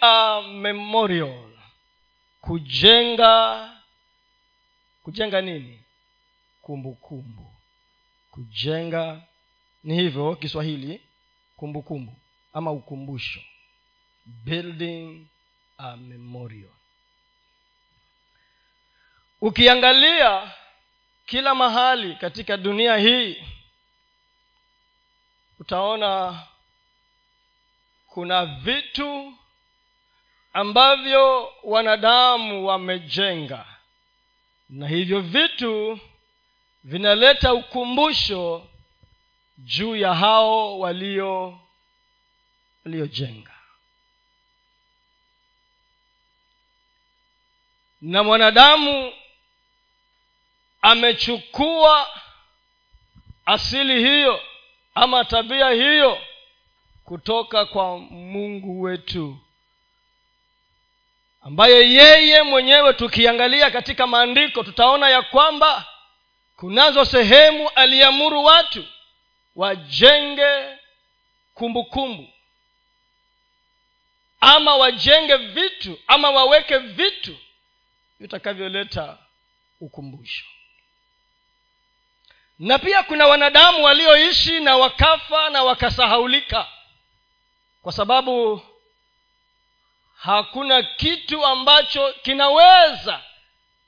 a memorial kujenga kujenga nini kumbukumbu kumbu. kujenga ni hivyo kiswahili kumbukumbu kumbu. ama ukumbusho building a memorial ukiangalia kila mahali katika dunia hii utaona kuna vitu ambavyo wanadamu wamejenga. Na hivyo vitu vinaleta ukumbusho juu ya hao walio waliojenga. Na mwanadamu amechukua asili hiyo ama tabia hiyo kutoka kwa mungu wetu ambaye yeye mwenyewe tukiangalia katika maandiko tutaona ya kwamba kunazo sehemu aliamuru watu wajenge kumbukumbu kumbu. ama wajenge vitu ama waweke vitu vitakavyoleta ukumbusho na pia kuna wanadamu walioishi na wakafa na wakasahaulika kwa sababu hakuna kitu ambacho kinaweza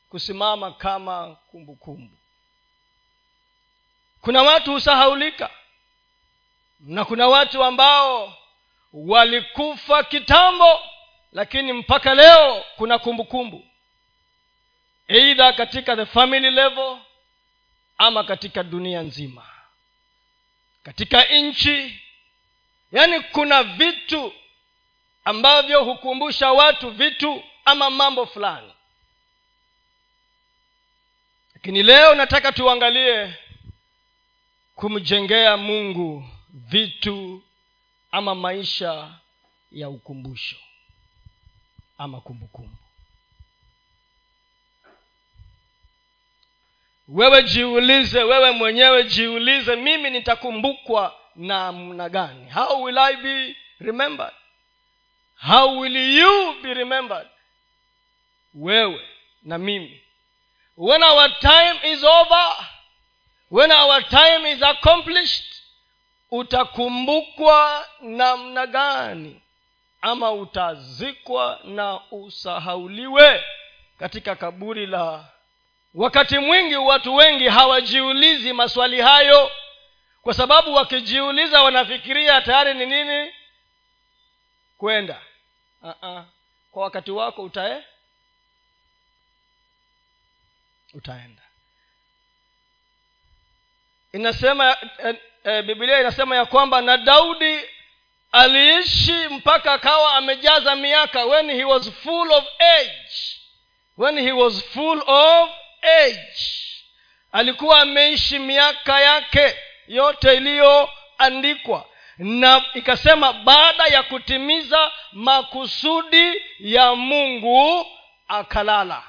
kusimama kama kumbukumbu kumbu. kuna watu husahaulika na kuna watu ambao walikufa kitambo lakini mpaka leo kuna kumbukumbu eidha katika the family level ama katika dunia nzima katika nchi yaani kuna vitu ambavyo hukumbusha watu vitu ama mambo fulani. Lakini leo nataka tuangalie kumjengea mungu vitu ama maisha ya ukumbusho ama kumbukumbu. Wewe jiulize wewe mwenyewe jiulize mimi nitakumbukwa namna gani? How will i be remembered how will you be remembered? Wewe na mimi. When our time is over when our time is accomplished utakumbukwa namna gani? Ama utazikwa na usahauliwe katika kaburi la wakati mwingi watu wengi hawajiulizi maswali hayo kwa sababu wakijiuliza wanafikiria tayari ni nini kwenda uh-uh. kwa wakati wako utae utaenda. Inasema eh, eh, biblia inasema ya kwamba na daudi aliishi mpaka akawa amejaza miaka when he was full of age. When he was full of age. Alikuwa ameishi miaka yake yote iliyoandikwa na ikasema baada ya kutimiza makusudi ya mungu akalala.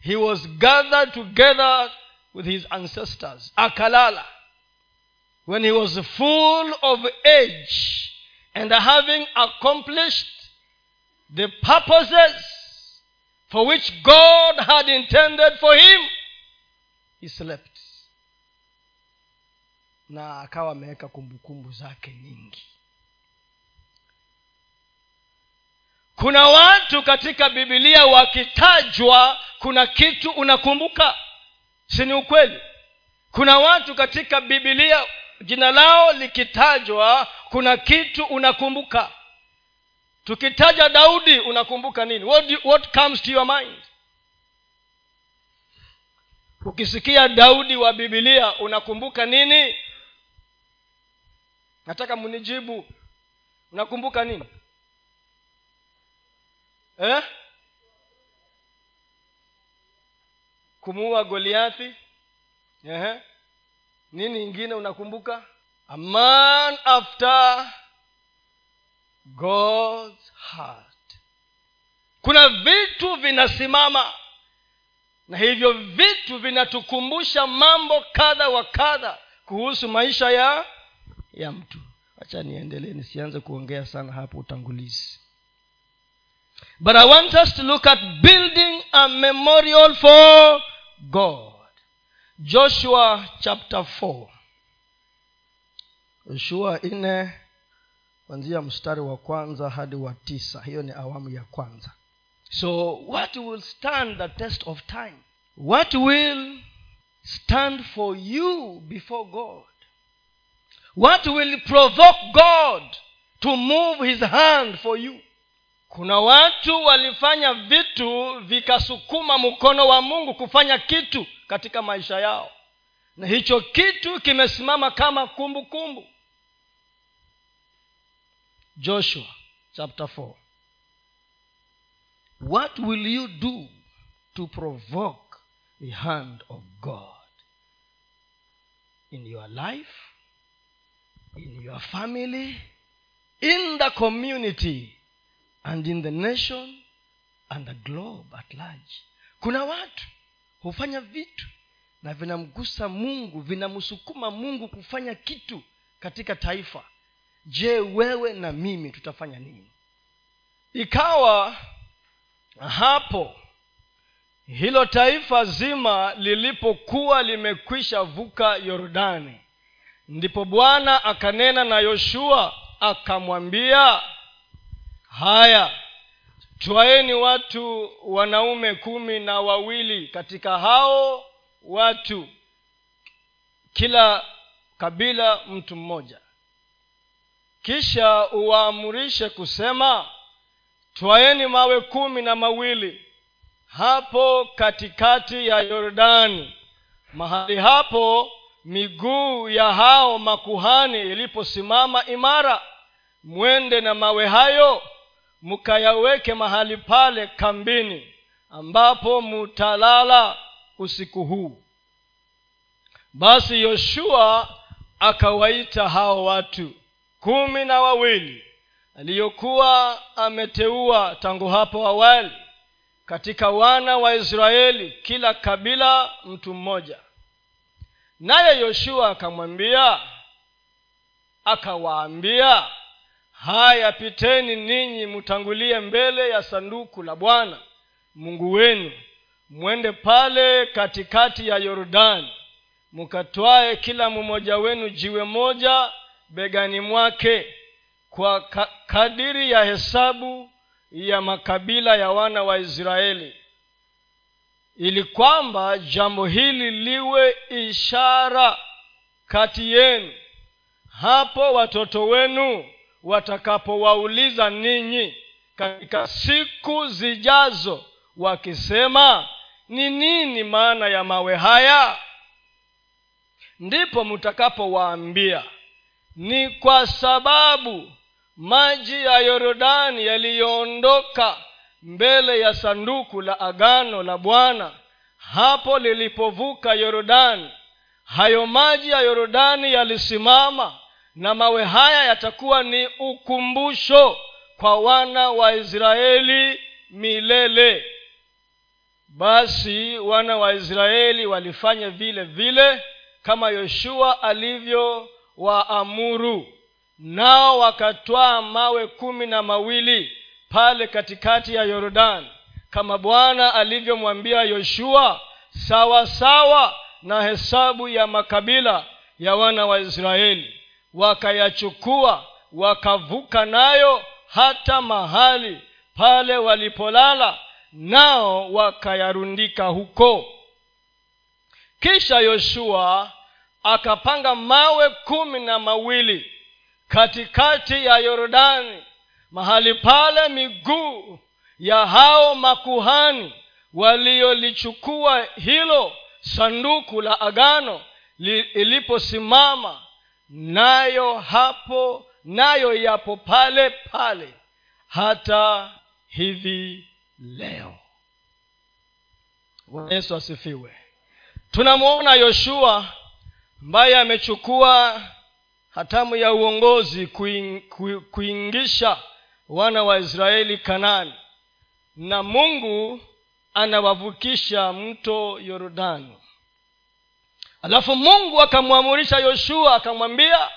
He was gathered together with his ancestors akalala. When he was full of age and having accomplished the purposes for which god had intended for him he slept na akawa ameweka kumbukumbu zake nyingi. Kuna watu katika bibilia wakitajwa kuna kitu unakumbuka? Si ni ukweli? Kuna watu katika bibilia jina lao likitajwa kuna kitu unakumbuka? Tukitaja daudi unakumbuka nini? What, do, what comes to your mind? Ukisikia daudi wa bibilia unakumbuka nini nataka mnijibu unakumbuka nini? Eh? kumuua goliathi? Eh? nini ingine unakumbuka? A man after god's heart. Kuna vitu vinasimama na hivyo vitu vinatukumbusha mambo kadha wa kadha kuhusu maisha ya ya mtu. Hacha niendelee nisianze kuongea sana hapo utangulizi. But i want us to look at building a memorial for god. Joshua chapter 4 yoshua nne kwanzia mstari wa kwanza hadi wa tisa. Hiyo ni awamu ya kwanza. So what will stand the test of time? What will stand for you before god what will provoke god to move his hand for you? Kuna watu walifanya vitu vikasukuma mkono wa mungu kufanya kitu katika maisha yao. Na hicho kitu kimesimama kama kumbukumbu. Kumbu. joshua chapter 4 what will you do to provoke the hand of god in your life in your family in the community and in the nation and the globe at large. Kuna watu hufanya vitu na vinamgusa mungu vinamsukuma mungu kufanya kitu katika taifa. Je wewe na mimi tutafanya nini? Ikawa hapo hilo taifa zima lilipokuwa limekwisha vuka yordani ndipo bwana akanena na yoshua akamwambia haya twaeni watu wanaume kumi na wawili katika hao watu kila kabila mtu mmoja. Kisha uwaamurishe kusema twaeni mawe kumi na mawili hapo katikati ya yordani. Mahali hapo miguu ya hao makuhani iliposimama imara mwende na mawe hayo mkayaweke mahali pale kambini ambapo mutalala usiku huu. Basi yoshua akawaita hao watu kumi na wawili aliyokuwa ameteua tangu hapo awali katika wana wa israeli kila kabila mtu mmoja naye yoshua akamwambia akawaambia haya piteni ninyi mtangulie mbele ya sanduku la bwana mungu wenu mwende pale katikati ya yordani mkatwaye kila mmoja wenu jiwe moja begani mwake kwa kadiri ya hesabu ya makabila ya wana wa israeli ili kwamba jambo hili liwe ishara kati yenu. Hapo watoto wenu watakapowauliza ninyi katika siku zijazo wakisema ni nini maana ya mawe haya? Ndipo mtakapowaambia ni kwa sababu maji ya yorodani yaliyoondoka mbele ya sanduku la agano la bwana hapo lilipovuka yorodani. Hayo maji ya yorodani yalisimama na mawe haya yatakuwa ni ukumbusho kwa wana wa israeli milele. Basi wana wa israeli walifanya vile vile kama yoshua alivyowaamuru nao wakatwaa mawe kumi na mawili pale katikati ya yordani kama bwana alivyomwambia yoshua sawa sawa na hesabu ya makabila ya wana wa israeli. Wakayachukua wakavuka nayo hata mahali pale walipolala nao wakayarundika huko. Kisha yoshua akapanga mawe kumi na mawili katikati ya yordani mahali pale miguu ya hao makuhani waliolichukua hilo sanduku la agano iliposimama nayo hapo nayo yapo pale pale hata hivi leo. Yesu asifiwe. Tunamwona yoshua ambaye amechukua hatamu ya uongozi kuingisha wana wa israeli kanani. Na mungu anawavukisha mto yordani. Alafu mungu akamwamurisha yoshua akamwambia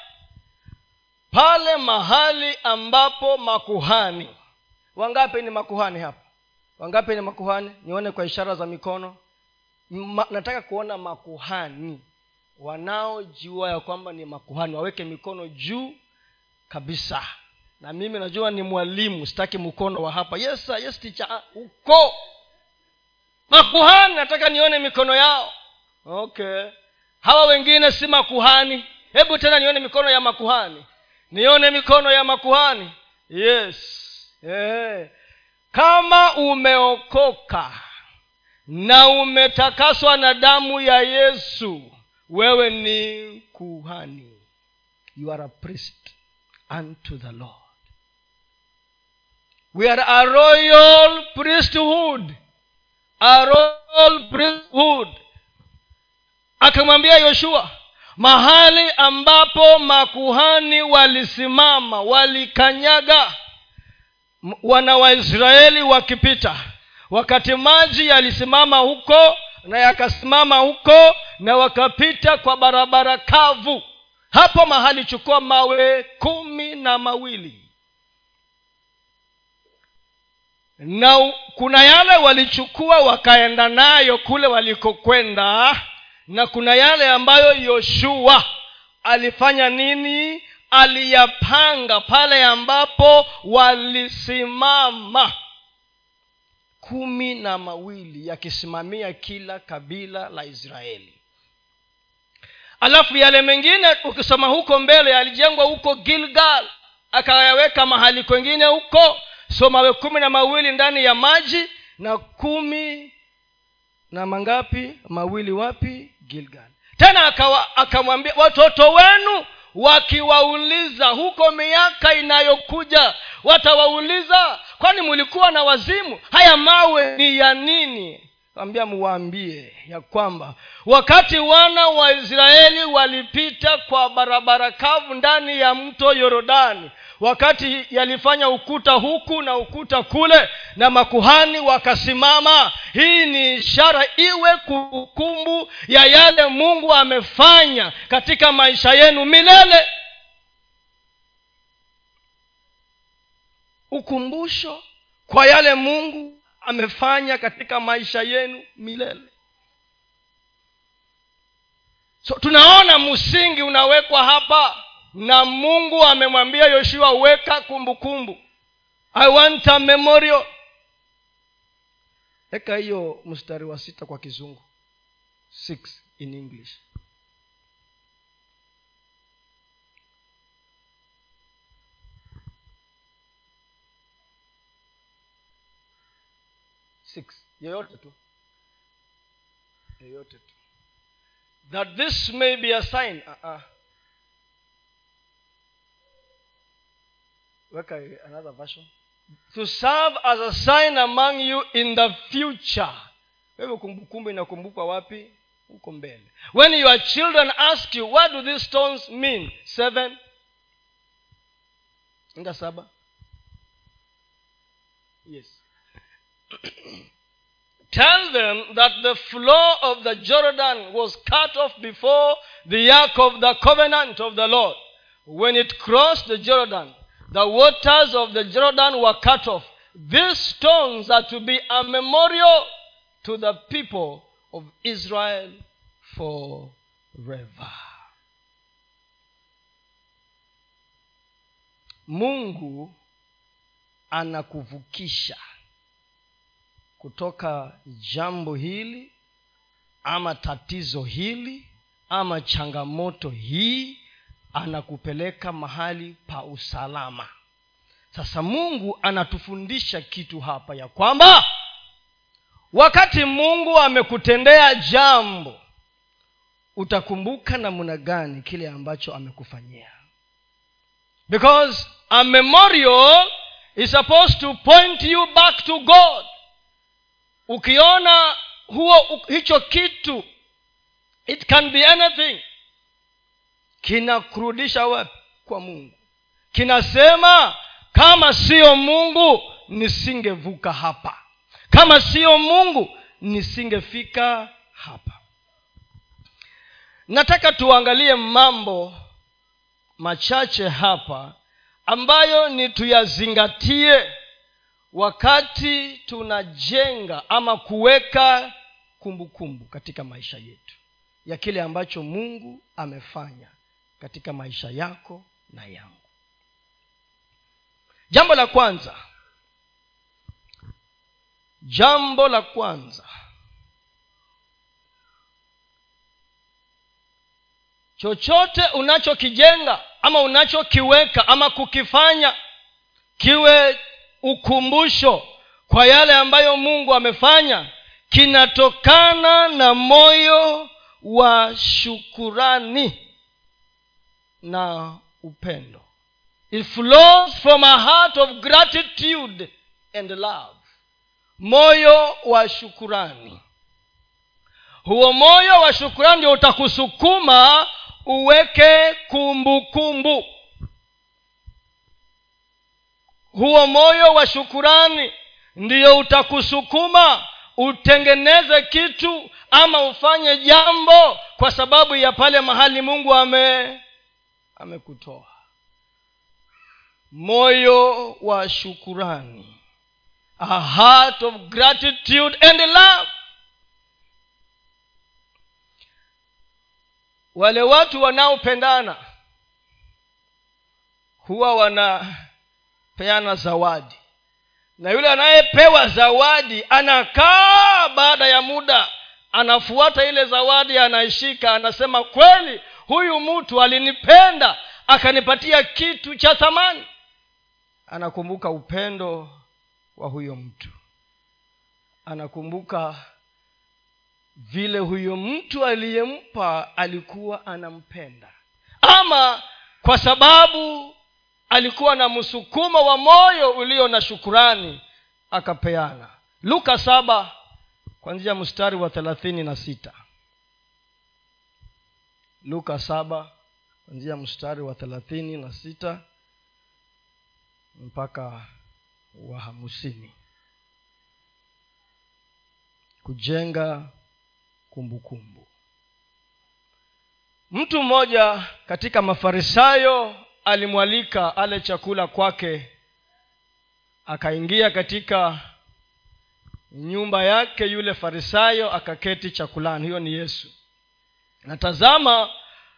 pale mahali ambapo makuhani. Wangapi ni makuhani hapa? Wangapi ni makuhani? Nione kwa ishara za mikono. Ma, nataka kuona makuhani. Wanaojua ya kwamba ni makuhani. Waweke mikono juu kabisa na mimi najua ni mwalimu sitaki mkono wa hapa. Yes yes teacher. Uko. Makuhani nataka nione mikono yao. Okay. Hawa wengine si makuhani. Hebu tena nione mikono ya makuhani. Nione mikono ya makuhani. Yes. Yeah. kama umeokoka na umetakaswa na damu ya yesu wewe ni kuhani. You are a priest unto the lord we are a royal priesthood. A royal priesthood. Akamwambia yoshua mahali ambapo makuhani walisimama walikanyaga wana waisraeli wakipita. Wakati maji yalisimama huko na yakasimama huko na wakapita kwa barabara kavu. Hapo mahali chukua mawe kumi na mawili na kuna yale walichukua wakaenda nayo kule walikokwenda na kuna yale ambayo yoshua alifanya nini? Aliyapanga pale ambapo walisimama. Kumi na mawili yakisimamia kila kabila la israeli. Alafu yale mengine ukisoma huko mbele yalijengwa huko gilgal akayaweka mahali kwengine huko so mawe kumi na mawili ndani ya maji na kumi na mangapi mawili wapi? Gilgal. Tena akamwambia watoto wenu wakiwauliza huko miaka inayokuja watawauliza kwani mulikuwa na wazimu? Haya mawe ni ya nini? Ambia muwaambie ya kwamba wakati wana wa israeli walipita kwa barabara kavu ndani ya mto yorodani wakati yalifanya ukuta huku na ukuta kule na makuhani wakasimama hii ni ishara iwe kumbukumbu ya yale mungu amefanya katika maisha yenu milele. Ukumbusho kwa yale mungu amefanya katika maisha yenu milele. So tunaona msingi unawekwa hapa na mungu amemwambia yoshua weka kumbukumbu. I want a memorial. Weka hiyo mstari wa sita kwa kizungu. Six in english. Six. Yoyote tu. Yoyote tu. That this may be a sign. Uh-uh. Weka another version. To serve as a sign among you in the future. Wewe kumbukumbu inakumbukwa wapi? Huko mbele. When your children ask you what do these stones mean? Seven. Enda saba. Yes. Tell them that the flow of the jordan was cut off before the ark of the covenant of the lord. When it crossed the jordan the waters of the jordan were cut off. These stones are to be a memorial to the people of israel forever. Mungu anakuvukisha kutoka jambo hili ama tatizo hili ama changamoto hii anakupeleka mahali pa usalama. Sasa mungu anatufundisha kitu hapa ya kwamba wakati mungu amekutendea jambo utakumbuka namna gani kile ambacho amekufanyia? Because a memorial is supposed to point you back to god. Ukiona huo hicho kitu it can be anything kinakurudisha wapi? Kwa mungu. Kinasema kama siyo mungu nisingevuka hapa. Kama siyo mungu nisingefika hapa. Nataka tuangalie mambo machache hapa ambayo ni tuyazingatie wakati tunajenga ama kuweka kumbukumbu katika maisha yetu ya kile ambacho mungu amefanya katika maisha yako na yangu. Jambo la kwanza jambo la kwanza chochote unachokijenga ama unachokiweka ama kukifanya kiwe ukumbusho kwa yale ambayo mungu amefanya kinatokana na moyo wa shukurani na upendo. It flows from a heart of gratitude and love. Moyo wa shukurani. Huo moyo wa shukurani ndio utakusukuma uweke kumbukumbu. Kumbu. huo moyo wa shukurani ndiyo utakusukuma utengeneze kitu ama ufanye jambo kwa sababu ya pale mahali mungu ame amekutoa. Moyo wa shukurani a heart of gratitude and love. Wale watu wanaopendana huwa wanapeana zawadi na yule anayepewa zawadi anakaa baada ya muda anafuata ile zawadi anaishika anasema kweli huyu mtu alinipenda akanipatia kitu cha thamani. Anakumbuka upendo wa huyo mtu. Anakumbuka vile huyo mtu aliyempa alikuwa anampenda. Ama kwa sababu alikuwa na msukumo wa moyo ulio na shukurani akapeana. Luka saba kwanzia mstari wa thelathini na sita luka saba kwanzia mstari wa thelathini na sita mpaka wa hamsini. Kujenga kumbukumbu. Kumbu. mtu mmoja katika mafarisayo alimwalika ale chakula kwake akaingia katika nyumba yake yule farisayo akaketi chakulani. Hiyo ni yesu natazama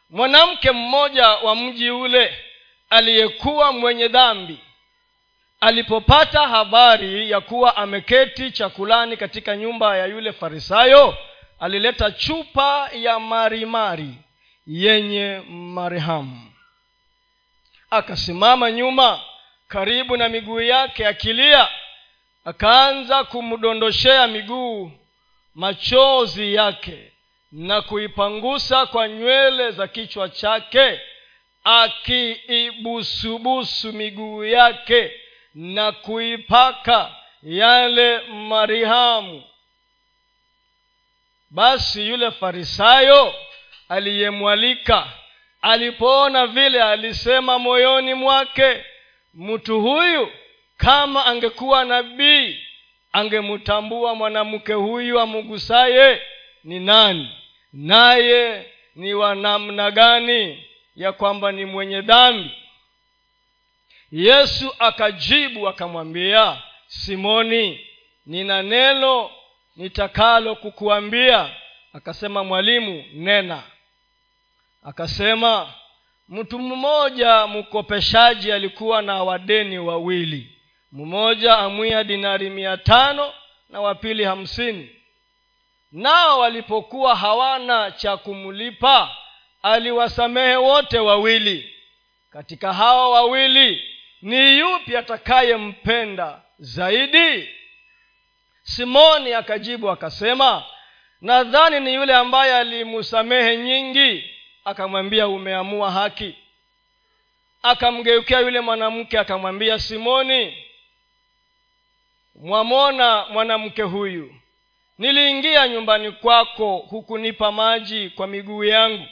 mwanamke mmoja wa mji ule aliyekuwa mwenye dhambi. Alipopata habari ya kuwa ameketi chakulani katika nyumba ya yule farisayo alileta chupa ya marimari yenye marhamu akasimama nyuma karibu na miguu yake akilia akaanza kumdondoshea miguu machozi yake na kuipangusa kwa nywele za kichwa chake akiibusubusu miguu yake na kuipaka yale marihamu. Basi yule farisayo aliyemwalika alipoona vile alisema moyoni mwake mtu huyu kama angekuwa nabii angemtambua mwanamke huyu amugusaye ni nani? Naye ni wa namna gani ya kwamba ni mwenye dhambi? Yesu akajibu akamwambia simoni nina neno nitakalo kukuambia. Akasema mwalimu nena. Akasema mtu mmoja mkopeshaji alikuwa na wadeni wawili mmoja amwia dinari mia tano na wapili hamsini nao walipokuwa hawana cha kumlipa aliwasamehe wote wawili. Katika hawa wawili ni yupi atakayempenda zaidi? Simoni akajibu akasema nadhani ni yule ambaye alimsamehe nyingi. Akamwambia umeamua haki. Akamgeukia yule mwanamke akamwambia simoni mwamona mwanamke huyu niliingia nyumbani kwako hukunipa maji kwa miguu yangu.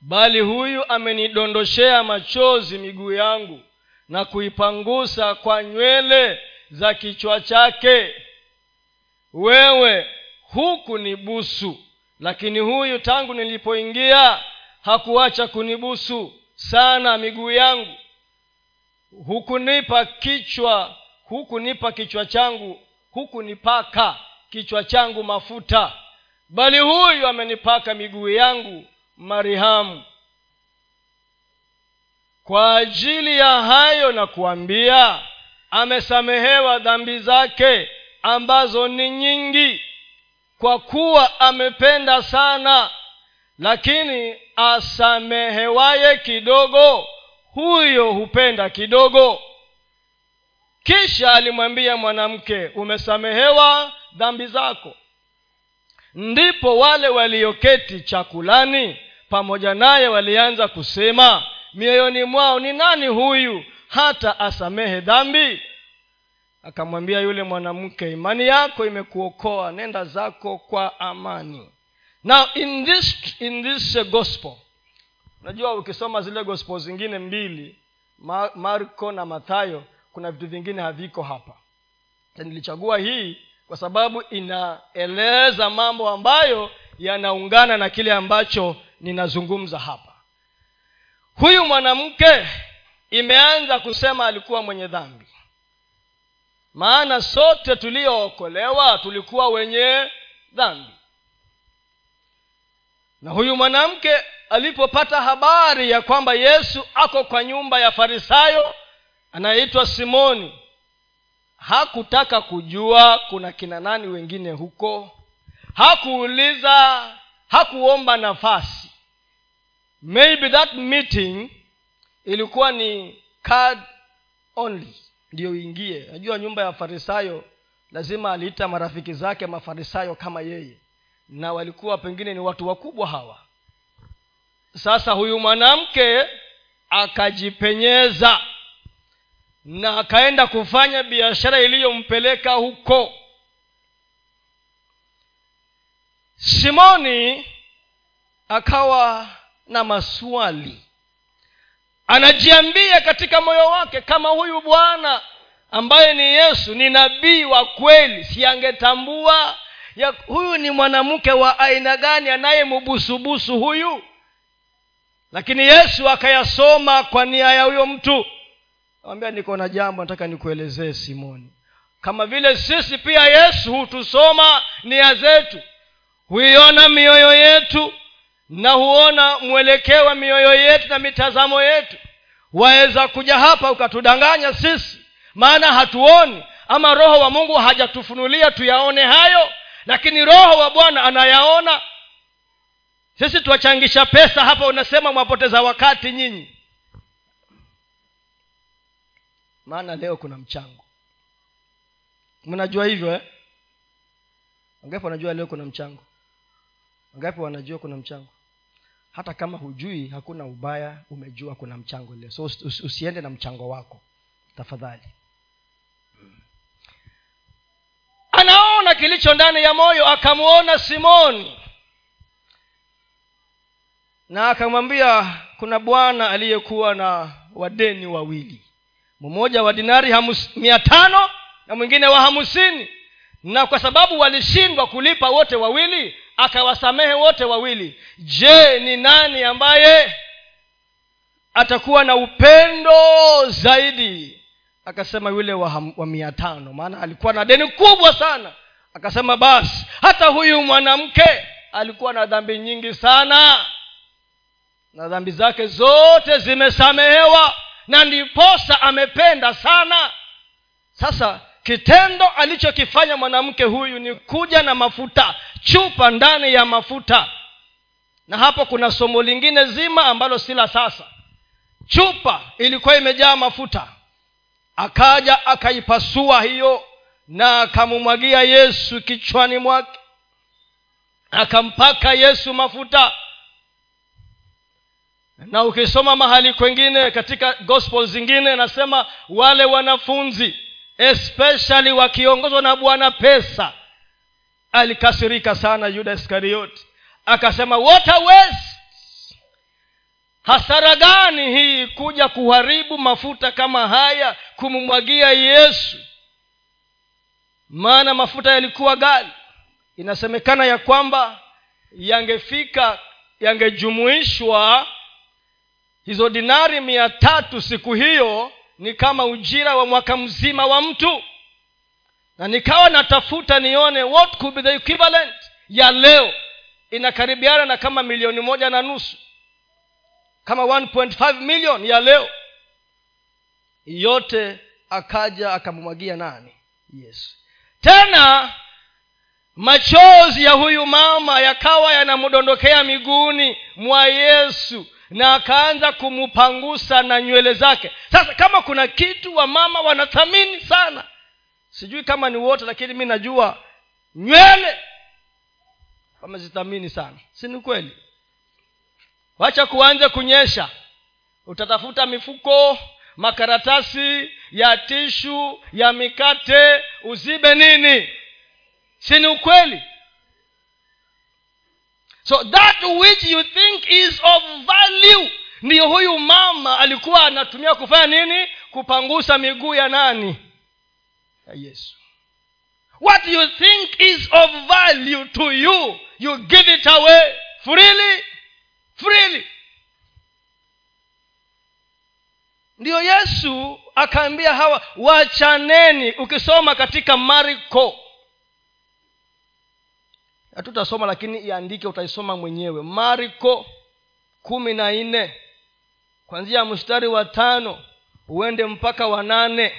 Bali huyu amenidondoshea machozi miguu yangu na kuipangusa kwa nywele za kichwa chake. Wewe huku ni busu lakini huyu tangu nilipoingia hakuacha kunibusu sana miguu yangu. Hukunipa kichwa hukunipa kichwa changu hukunipaka kichwa changu mafuta bali huyu amenipaka miguu yangu marihamu. Kwa ajili ya hayo na kuambia amesamehewa dhambi zake ambazo ni nyingi kwa kuwa amependa sana lakini asamehewaye kidogo huyo hupenda kidogo. Kisha alimwambia mwanamke umesamehewa dhambi zako. Ndipo wale walioketi chakulani pamoja naye walianza kusema mioyoni mwao ni nani huyu hata asamehe dhambi? Akamwambia yule mwanamke imani yako imekuokoa nenda zako kwa amani. Now in this in this uh, gospel unajua ukisoma zile gospel zingine mbili marko na mathayo kuna vitu vingine haviko hapa. Nilichagua hii kwa sababu inaeleza mambo ambayo yanaungana na kile ambacho ninazungumza hapa. Huyu mwanamke imeanza kusema alikuwa mwenye dhambi. Maana sote tuliookolewa tulikuwa wenye dhambi. Na huyu mwanamke alipopata habari ya kwamba yesu ako kwa nyumba ya farisayo anayeitwa simoni hakutaka kujua kuna kina nani wengine huko. Hakuuliza hakuomba nafasi. Maybe that meeting ilikuwa ni card only ndiyo uingie najua nyumba ya farisayo lazima aliita marafiki zake mafarisayo kama yeye. Na walikuwa pengine ni watu wakubwa hawa. Sasa huyu mwanamke akajipenyeza na akaenda kufanya biashara iliyompeleka huko. Simoni akawa na maswali. Anajiambia katika moyo wake kama huyu bwana ambaye ni yesu ni nabii wa kweli siangetambua ya huyu ni mwanamke wa aina gani anayembusubusu huyu? Lakini yesu akayasoma kwa nia ya huyo mtu awambia niko na jambo nataka nikuelezee simoni. Kama vile sisi pia yesu hutusoma nia zetu huiona mioyo yetu na huona mwelekeo wa mioyo yetu na mitazamo yetu waweza kuja hapa ukatudanganya sisi. Maana hatuoni ama roho wa mungu hajatufunulia tuyaone hayo lakini roho wa bwana anayaona. Sisi tuwachangisha pesa hapa unasema mwapoteza wakati nyinyi maana leo kuna mchango. Mnajua hivyo eh? wangapi wanajua leo kuna mchango? Wangapi wanajua kuna mchango? Hata kama hujui hakuna ubaya umejua kuna mchango leo. So usiende na mchango wako tafadhali. Anaona kilicho ndani ya moyo akamwona simoni. Na akamwambia kuna bwana aliyekuwa na wadeni wawili mmoja wa dinari mia tano na mwingine wa hamsini na kwa sababu walishindwa kulipa wote wawili akawasamehe wote wawili. Je ni nani ambaye atakuwa na upendo zaidi? Akasema yule wa, wa mia tano. Maana alikuwa na deni kubwa sana. Akasema basi hata huyu mwanamke alikuwa na dhambi nyingi sana. Na dhambi zake zote zimesamehewa na ndiposa amependa sana. Sasa kitendo alichokifanya mwanamke huyu ni kuja na mafuta chupa ndani ya mafuta. Na hapo kuna somo lingine zima ambalo si la sasa. Chupa ilikuwa imejaa mafuta. Akaja akaipasua hiyo na akamumwagia yesu kichwani mwake. Akampaka yesu mafuta na ukisoma mahali kwengine katika gospel zingine nasema wale wanafunzi especially wakiongozwa na bwana pesa alikasirika sana yuda iskarioti. Akasema what waste! Hasara gani hii kuja kuharibu mafuta kama haya kumumwagia yesu? Maana mafuta yalikuwa gali inasemekana ya kwamba yangefika yangejumuishwa hizo dinari mia tatu siku hiyo ni kama ujira wa mwaka mzima wa mtu. Na nikawa natafuta nione what could be the equivalent ya leo. Inakaribiana na kama milioni moja na nusu. Kama 1.5 million ya leo. Yote akaja akamwagia nani? Yesu. Tena machozi ya huyu mama yakawa yanamdondokea miguuni mwa yesu na akaanza kumupangusa na nywele zake. Sasa kama kuna kitu wamama wanathamini sana sijui kama ni wote lakini mi najua nywele wamezithamini sana. Si ni kweli? Wacha kuanze kunyesha. Utatafuta mifuko makaratasi ya tishu ya mikate uzibe nini? Si ni ukweli so that which you think is of value ndiyo huyu mama alikuwa anatumia kufanya nini? Kupangusa miguu ya nani? Ya yesu. What you think is of value to you you give it away freely freely. Ndiyo yesu akaambia hawa wachaneni ukisoma katika mariko hatutasoma lakini iandike utaisoma mwenyewe. Marko kumi na nne kwanzia mstari wa tano uende mpaka wa nane.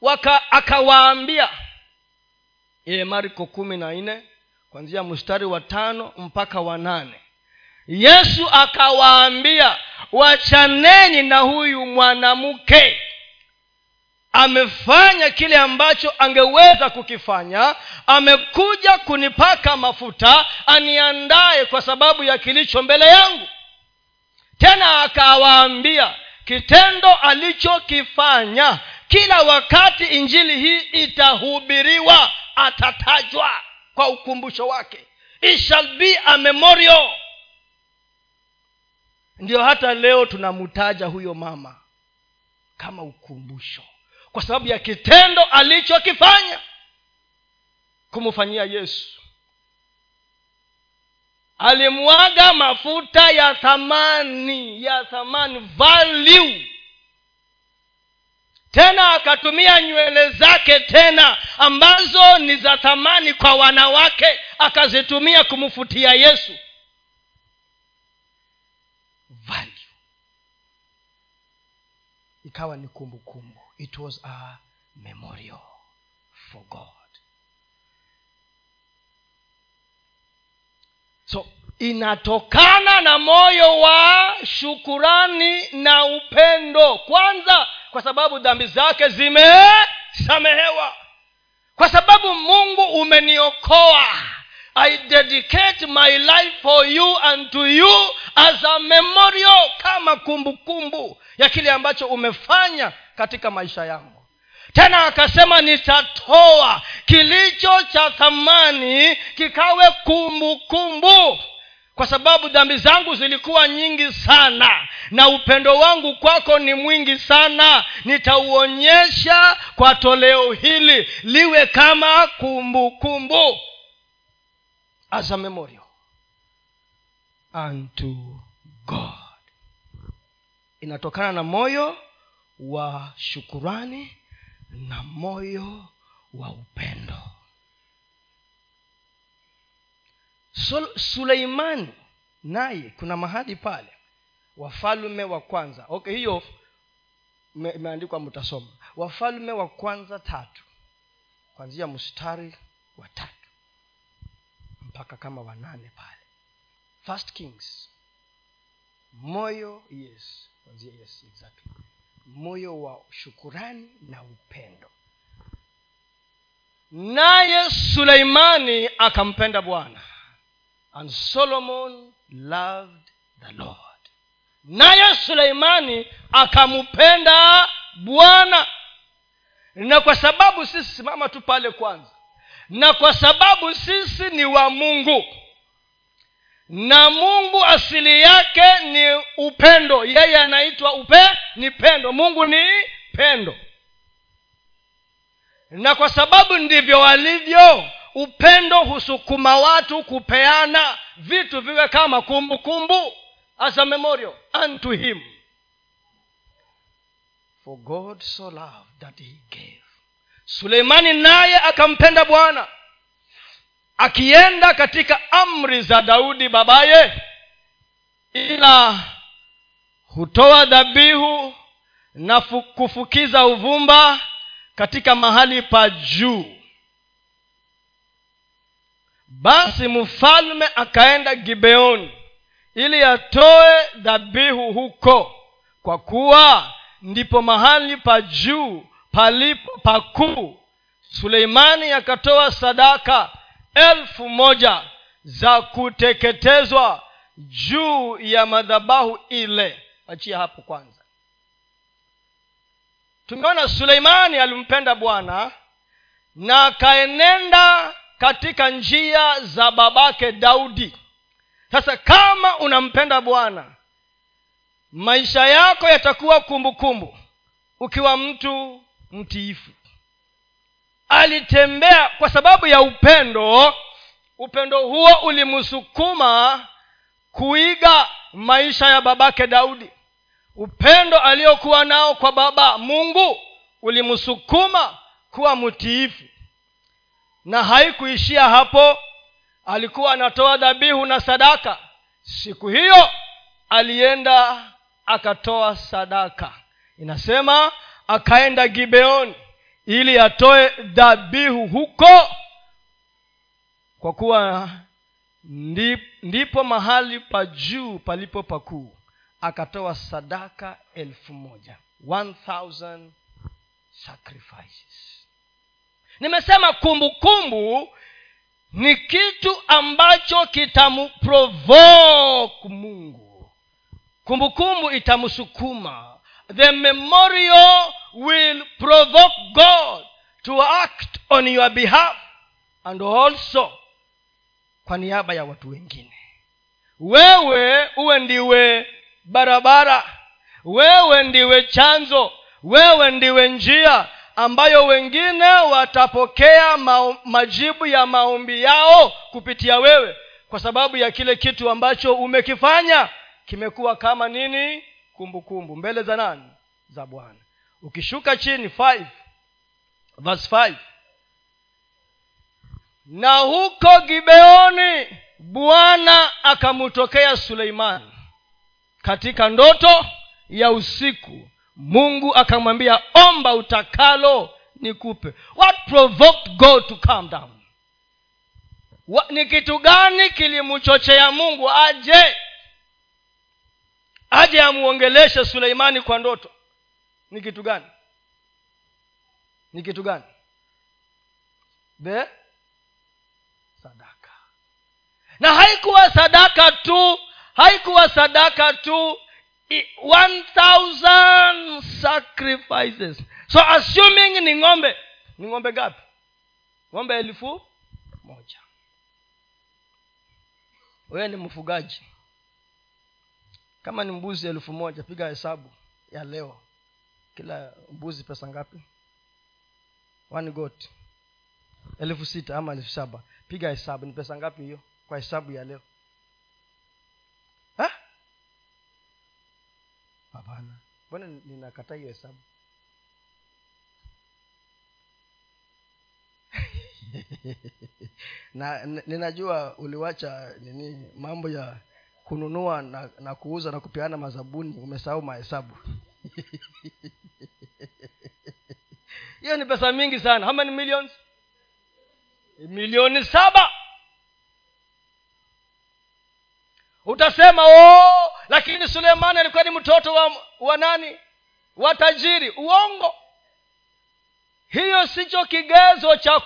Waka akawaambia ile marko kumi na nne kwanzia mstari wa tano mpaka wa nane. Yesu akawaambia wachaneni na huyu mwanamke amefanya kile ambacho angeweza kukifanya amekuja kunipaka mafuta aniandaye kwa sababu ya kilicho mbele yangu. Tena akawaambia kitendo alichokifanya kila wakati injili hii itahubiriwa atatajwa kwa ukumbusho wake. It shall be ndio hata leo tunamtaja huyo mama kama ukumbusho kwa sababu ya kitendo alichokifanya kumfanyia yesu. Alimwaga mafuta ya thamani ya thamani value. Tena akatumia nywele zake tena ambazo ni za thamani kwa wanawake akazitumia kumfutia yesu. Value. Ikawa ni kumbukumbu. kumbu. It was a memorial for god. So inatokana na moyo wa shukurani na upendo. Kwanza kwa sababu dhambi zake zimesamehewa. Kwa sababu mungu umeniokoa i dedicate my life for you and to you as a memorial kama kumbukumbu kumbu ya kile ambacho umefanya katika maisha yangu tena akasema nitatoa kilicho cha thamani kikawe kumbukumbu kumbu kwa sababu dhambi zangu zilikuwa nyingi sana na upendo wangu kwako ni mwingi sana nitauonyesha kwa toleo hili liwe kama kumbukumbu kumbu. As a memorial unto god. Inatokana na moyo wa shukurani na moyo wa upendo. Suleimani naye kuna mahali pale wafalume wa kwanza. Okay hiyo imeandikwa mtasoma wafalume wa kwanza tatu kwanzia mstari wa tatu mpaka kama wanane pale. First kings. Moyo yes yes exactly. Moyo wa shukurani na upendo. Naye suleimani akampenda bwana. And solomon loved the lord. Naye suleimani akampenda bwana. Na kwa sababu sisi simama tu pale kwanza na kwa sababu sisi ni wa mungu na mungu asili yake ni upendo. Yeye anaitwa upe ni pendo. Mungu ni pendo. Na kwa sababu ndivyo walivyo upendo husukuma watu kupeana vitu viwe kama kumbukumbu. Memorial unto him. For god so loved that he gave suleimani naye akampenda bwana. Akienda katika amri za daudi babaye ila hutoa dhabihu na kufukiza uvumba katika mahali pa juu. Basi mfalme akaenda gibeoni ili atoe dhabihu huko kwa kuwa ndipo mahali pa juu palipo pakuu. Suleimani akatoa sadaka elfu moja za kuteketezwa juu ya madhabahu ile. Achia hapo kwanza. Tumeona suleimani alimpenda bwana na akaenenda katika njia za babake daudi. Sasa kama unampenda bwana maisha yako yatakuwa kumbukumbu. Ukiwa mtu mtiifu. Alitembea kwa sababu ya upendo. Upendo huo ulimsukuma kuiga maisha ya babake daudi. Upendo aliyokuwa nao kwa baba mungu ulimsukuma kuwa mtiifu. Na haikuishia hapo. Alikuwa anatoa dhabihu na sadaka. Siku hiyo alienda akatoa sadaka. Inasema akaenda gibeoni ili atoe dhabihu huko kwa kuwa ndipo mahali pa juu palipo pakuu. Akatoa sadaka elfu moja. 1000 sacrifices. Nimesema kumbukumbu ni kitu ambacho kitamprovoke mungu. Kumbukumbu itamsukuma the memorial will provoke god to act on your behalf and also kwa niaba ya watu wengine. Wewe uwe ndiwe barabara. Wewe ndiwe chanzo. Wewe ndiwe njia ambayo wengine watapokea mao, majibu ya maombi yao kupitia wewe kwa sababu ya kile kitu ambacho umekifanya. Kimekuwa kama nini kumbukumbu kumbu. mbele za nani? Za bwana. Ukishuka chini verse na huko gibeoni bwana akamtokea suleimani katika ndoto ya usiku mungu akamwambia omba utakalo nikupe. What provoked god to calm down? Ni kitu gani kilimchochea mungu aje aje amuongeleshe suleimani kwa ndoto. Ni kitu gani? Ni kitu gani? The sadaka. Na haikuwa sadaka tu haikuwa sadaka tu 1000 sacrifices. So assuming ni ng'ombe. Ni ng'ombe gapi ng'ombe elfu moja. Wewe ni mfugaji kama ni mbuzi elfu moja piga hesabu ya leo. Kila mbuzi pesa ngapi? One goat. Elfu sita ama elfu saba. Piga hesabu ni pesa ngapi hiyo? Kwa hesabu ya leo. Ha? hapana. Mbona ninakataa hiyo hesabu? Na ninajua uliwacha nini mambo ya kununua na, na kuuza na kupeana mazabuni umesahau mahesabu. Hiyo ni pesa mingi sana. How many millions? Milioni saba. Utasema oh lakini suleimani alikuwa ni mtoto wa, wa nani? Wa tajiri. Uongo. Hiyo sicho kigezo cha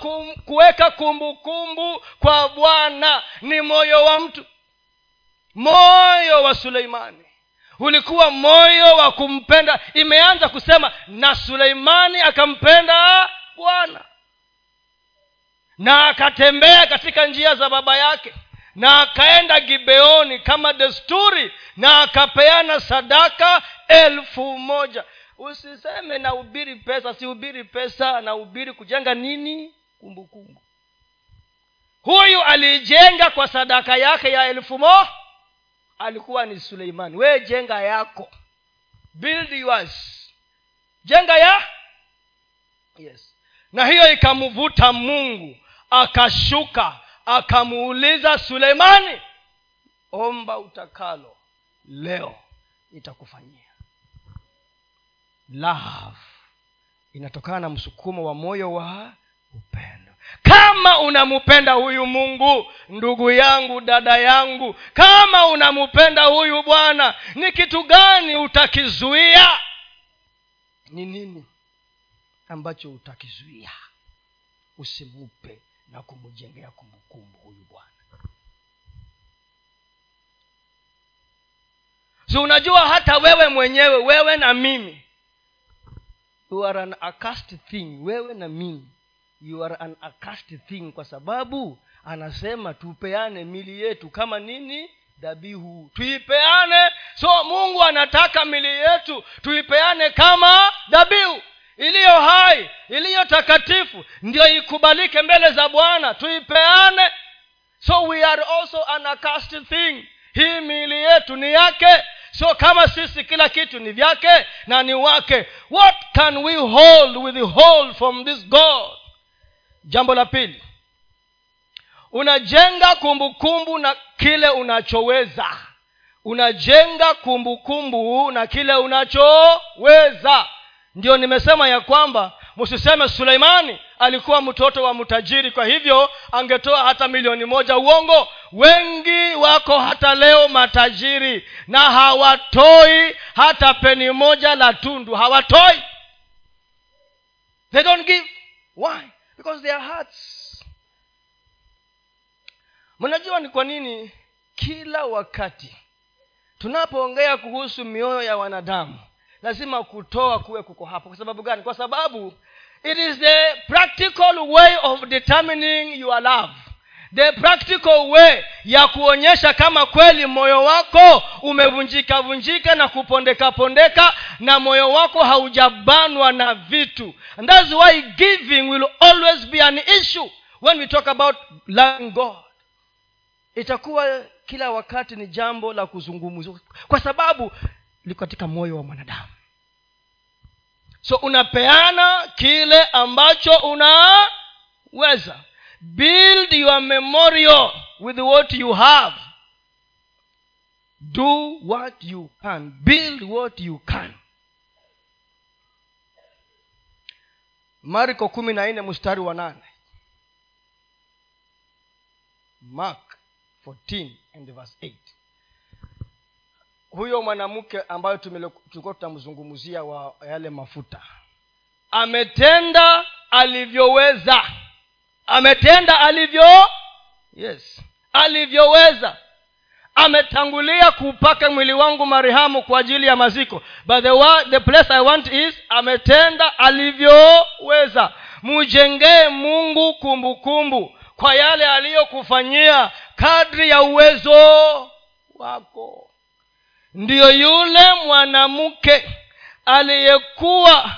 kuweka kumbukumbu kwa bwana. Ni moyo wa mtu moyo wa suleimani. Ulikuwa moyo wa kumpenda. Imeanza kusema na suleimani akampenda bwana. Na akatembea katika njia za baba yake. Na akaenda gibeoni kama desturi na akapeana sadaka elfu moja. Usiseme naubiri pesa sihubiri pesa naubiri kujenga nini? Kumbukumbu. Kumbu. huyu alijenga kwa sadaka yake ya elfu mo alikuwa ni suleimani. Wee jenga yako. Build yours. Jenga ya? Yes. Na hiyo ikamvuta mungu akashuka akamuuliza suleimani omba utakalo leo itakufanyia love. Inatokana na msukumo wa moyo wa upendo. Kama unampenda huyu mungu ndugu yangu dada yangu kama unampenda huyu bwana ni kitu gani utakizuia? Ni nini ambacho utakizuia? Usimupe na kumjengea kumbukumbu huyu bwana. Si unajua hata wewe mwenyewe wewe na mimi you are an thing wewe na mimi you are an accursed thing kwa sababu anasema tupeane mili yetu kama nini? Dhabihu. Tuipeane. So mungu anataka mili yetu tuipeane kama dhabihu. Iliyo hai iliyo takatifu ndio ikubalike mbele za bwana. Tuipeane. So we are also an accursed thing. Hii miili yetu ni yake. So kama sisi kila kitu ni vyake na ni wake what can we hold withhold from this god jambo la pili. Unajenga kumbukumbu na kile unachoweza. Unajenga kumbukumbu na kile unachoweza. Ndio nimesema ya kwamba msiseme suleimani alikuwa mtoto wa mtajiri kwa hivyo angetoa hata milioni moja. Uongo. Wengi wako hata leo matajiri na hawatoi hata peni moja la tundu. Hawatoi. They don't give. Why because their hearts. Mnajua ni kwa nini kila wakati tunapoongea kuhusu mioyo ya wanadamu lazima kutoa kuwe kuko hapo. Kwa sababu gani? Kwa sababu it is the practical way of determining your love the practical way ya kuonyesha kama kweli moyo wako umevunjika vunjika na kupondeka pondeka na moyo wako haujabanwa na vitu. And thats why giving will always be an issue when we talk about loving god. Itakuwa kila wakati ni jambo la kuzungumzwa kwa sababu liko katika moyo wa mwanadamu. So unapeana kile ambacho unaweza build your memorial with what you have. Do what you can. Build what you can. Marko kumi na nne mstari wa nane. Mark 14 and verse 8 huyo mwanamke ambayo tulikuwa tunamzungumzia wa yale mafuta. Ametenda alivyoweza ametenda alivyo yes. alivyoweza. Ametangulia kuupaka mwili wangu marihamu kwa ajili ya maziko. But the, the place i want is ametenda alivyoweza. Mujengee mungu kumbukumbu kumbu kwa yale aliyokufanyia kadri ya uwezo wako. Ndiyo yule mwanamke aliyekuwa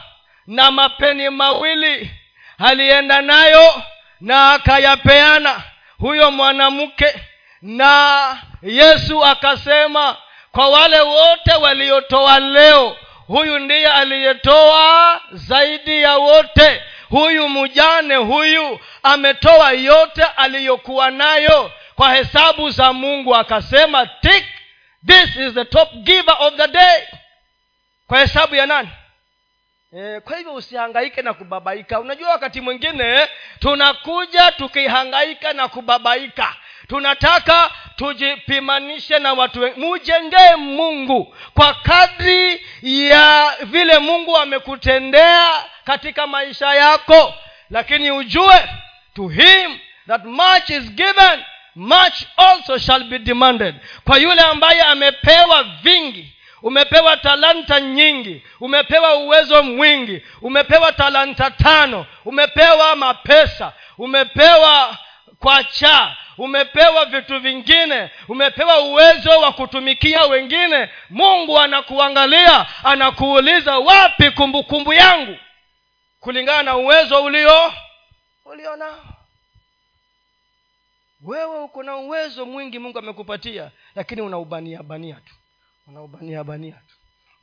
na mapeni mawili alienda nayo na akayapeana huyo mwanamke na yesu akasema kwa wale wote waliotoa leo huyu ndiye aliyetoa zaidi ya wote. Huyu mjane huyu ametoa yote aliyokuwa nayo kwa hesabu za mungu. Akasema tik this is the top giver of the day. Kwa hesabu ya nani e, kwa hivyo usihangaike na kubabaika. Unajua wakati mwingine tunakuja tukihangaika na kubabaika. Tunataka tujipimanishe na watu mujengee mungu. Kwa kadri ya vile mungu amekutendea katika maisha yako. Lakini ujue to him that much is given much also shall be demanded. Kwa yule ambaye amepewa vingi umepewa talanta nyingi. Umepewa uwezo mwingi. Umepewa talanta tano. Umepewa mapesa. Umepewa kwacha umepewa vitu vingine. Umepewa uwezo wa kutumikia wengine. Mungu anakuangalia anakuuliza wapi kumbukumbu kumbu yangu? Kulingana na uwezo ulio ulio nao. Wewe uko na uwezo mwingi mungu amekupatia lakini unaubania bania tu unaubania bania tu.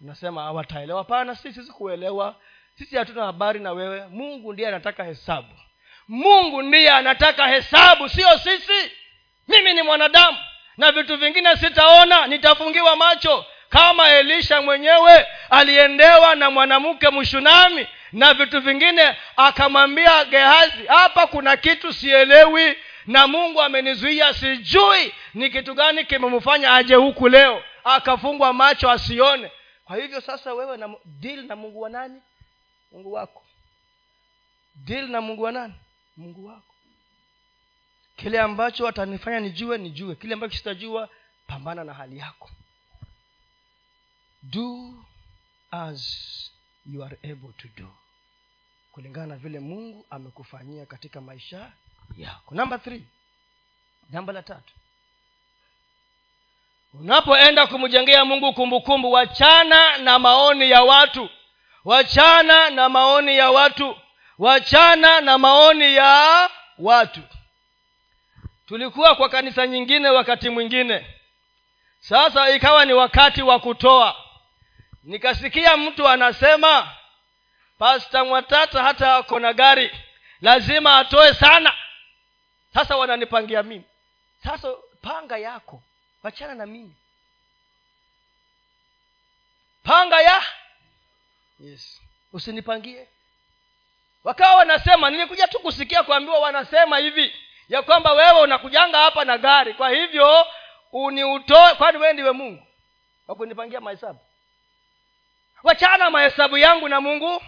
Unasema hawataelewa. Hapana sisi sikuelewa sisi hatuna habari na wewe. Mungu ndiye anataka hesabu. Mungu ndiye anataka hesabu sio sisi. Mimi ni mwanadamu na vitu vingine sitaona nitafungiwa macho. Kama elisha mwenyewe aliendewa na mwanamke mshunami na vitu vingine akamwambia gehazi hapa kuna kitu sielewi na mungu amenizuia sijui ni kitu gani kimemfanya aje huku leo akafungwa macho asione. Kwa hivyo sasa wewe na deal na mungu wa nani? Mungu wako. Deal na mungu wa nani? Mungu wako. Kile ambacho atanifanya nijue nijue. Kile ambacho sitajua pambana na hali yako. Do as you are able to do. Kulingana na vile mungu amekufanyia katika maisha yako. Namba three. Jambo la tatu unapoenda kumjengea mungu kumbukumbu wachana na maoni ya watu. Wachana na maoni ya watu. Wachana na maoni ya watu. Tulikuwa kwa kanisa nyingine wakati mwingine. Sasa ikawa ni wakati wa kutoa. Nikasikia mtu anasema pasta mwatata hata ako na gari lazima atoe sana. Sasa wananipangia mimi. Sasa panga yako wachana na mimi. Panga ya. Yes. Usinipangie. Wakawa wanasema nilikuja tu kusikia kuambiwa wanasema hivi ya kwamba wewe unakujanga hapa na gari kwa hivyo uniutoe kwani wee ndiwe mungu? Wakunipangia mahesabu. Wachana mahesabu yangu na mungu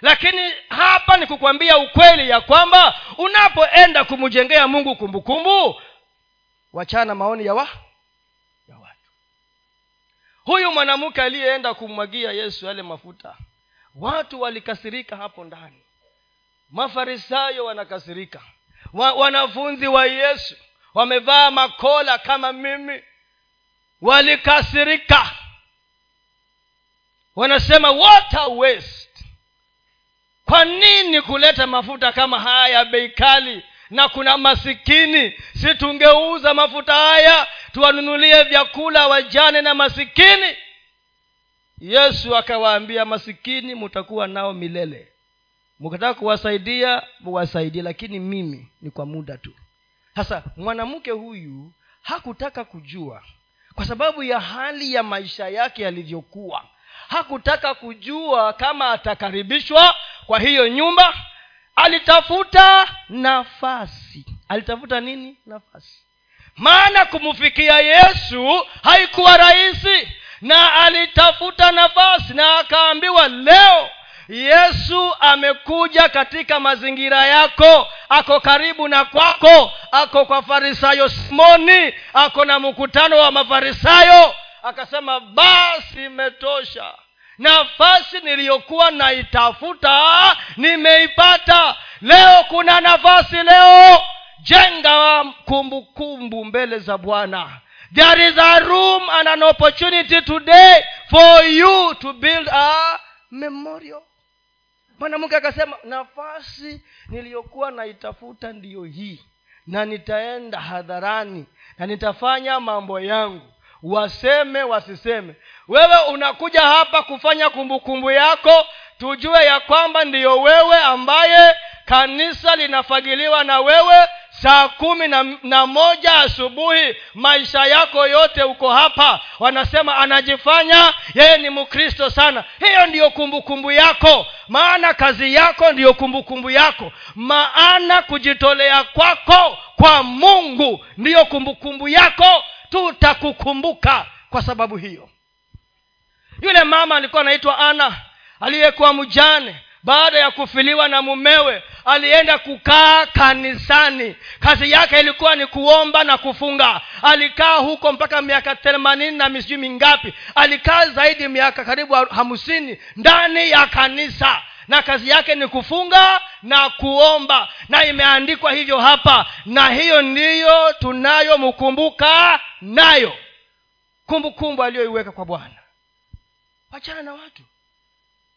lakini hapa ni kukwambia ukweli ya kwamba unapoenda kumjengea mungu kumbukumbu wachana maoni ya wa huyu mwanamke aliyeenda kummwagia yesu yale mafuta watu walikasirika hapo ndani. Mafarisayo wanakasirika. Wa, wanafunzi wa yesu wamevaa makola kama mimi. Walikasirika. Wanasema what waste. Kwa nini kuleta mafuta kama haya ya bei kali na kuna masikini? Si tungeuza mafuta haya tuwanunulie vyakula wajane na masikini. Yesu akawaambia masikini mutakuwa nao milele. Mkitaka kuwasaidia muwasaidie lakini mimi ni kwa muda tu. Sasa mwanamke huyu hakutaka kujua kwa sababu ya hali ya maisha yake yalivyokuwa. Hakutaka kujua kama atakaribishwa kwa hiyo nyumba. Alitafuta nafasi. Alitafuta nini? Nafasi maana kumfikia yesu haikuwa rahisi na alitafuta nafasi na akaambiwa leo yesu amekuja katika mazingira yako ako karibu na kwako ako kwa farisayo simoni ako na mkutano wa mafarisayo. Akasema basi imetosha. Nafasi niliyokuwa naitafuta nimeipata. Leo kuna nafasi leo jenga kumbukumbu kumbu mbele za bwana. There is a room and an opportunity today for you to build a memorial. Mwanamke akasema nafasi niliyokuwa naitafuta ndiyo hii na nitaenda hadharani na nitafanya mambo yangu. Waseme wasiseme. Wewe unakuja hapa kufanya kumbukumbu yako tujue ya kwamba ndiyo wewe ambaye kanisa linafagiliwa na wewe saa kumi na, na moja asubuhi maisha yako yote uko hapa. Wanasema anajifanya yeye ni mkristo sana. Hiyo ndiyo kumbukumbu yako. Maana kazi yako ndiyo kumbukumbu yako. Maana kujitolea kwako kwa mungu ndiyo kumbukumbu yako. Tutakukumbuka kwa sababu hiyo. Yule mama alikuwa anaitwa ana aliyekuwa mjane baada ya kufiliwa na mumewe alienda kukaa kanisani. Kazi yake ilikuwa ni kuomba na kufunga. Alikaa huko mpaka miaka themanini na misijui mingapi. Alikaa zaidi miaka karibu hamsini ndani ya kanisa. Na kazi yake ni kufunga na kuomba. Na imeandikwa hivyo hapa na hiyo ndiyo tunayomkumbuka nayo. Kumbukumbu aliyoiweka kwa bwana. Wachana na watu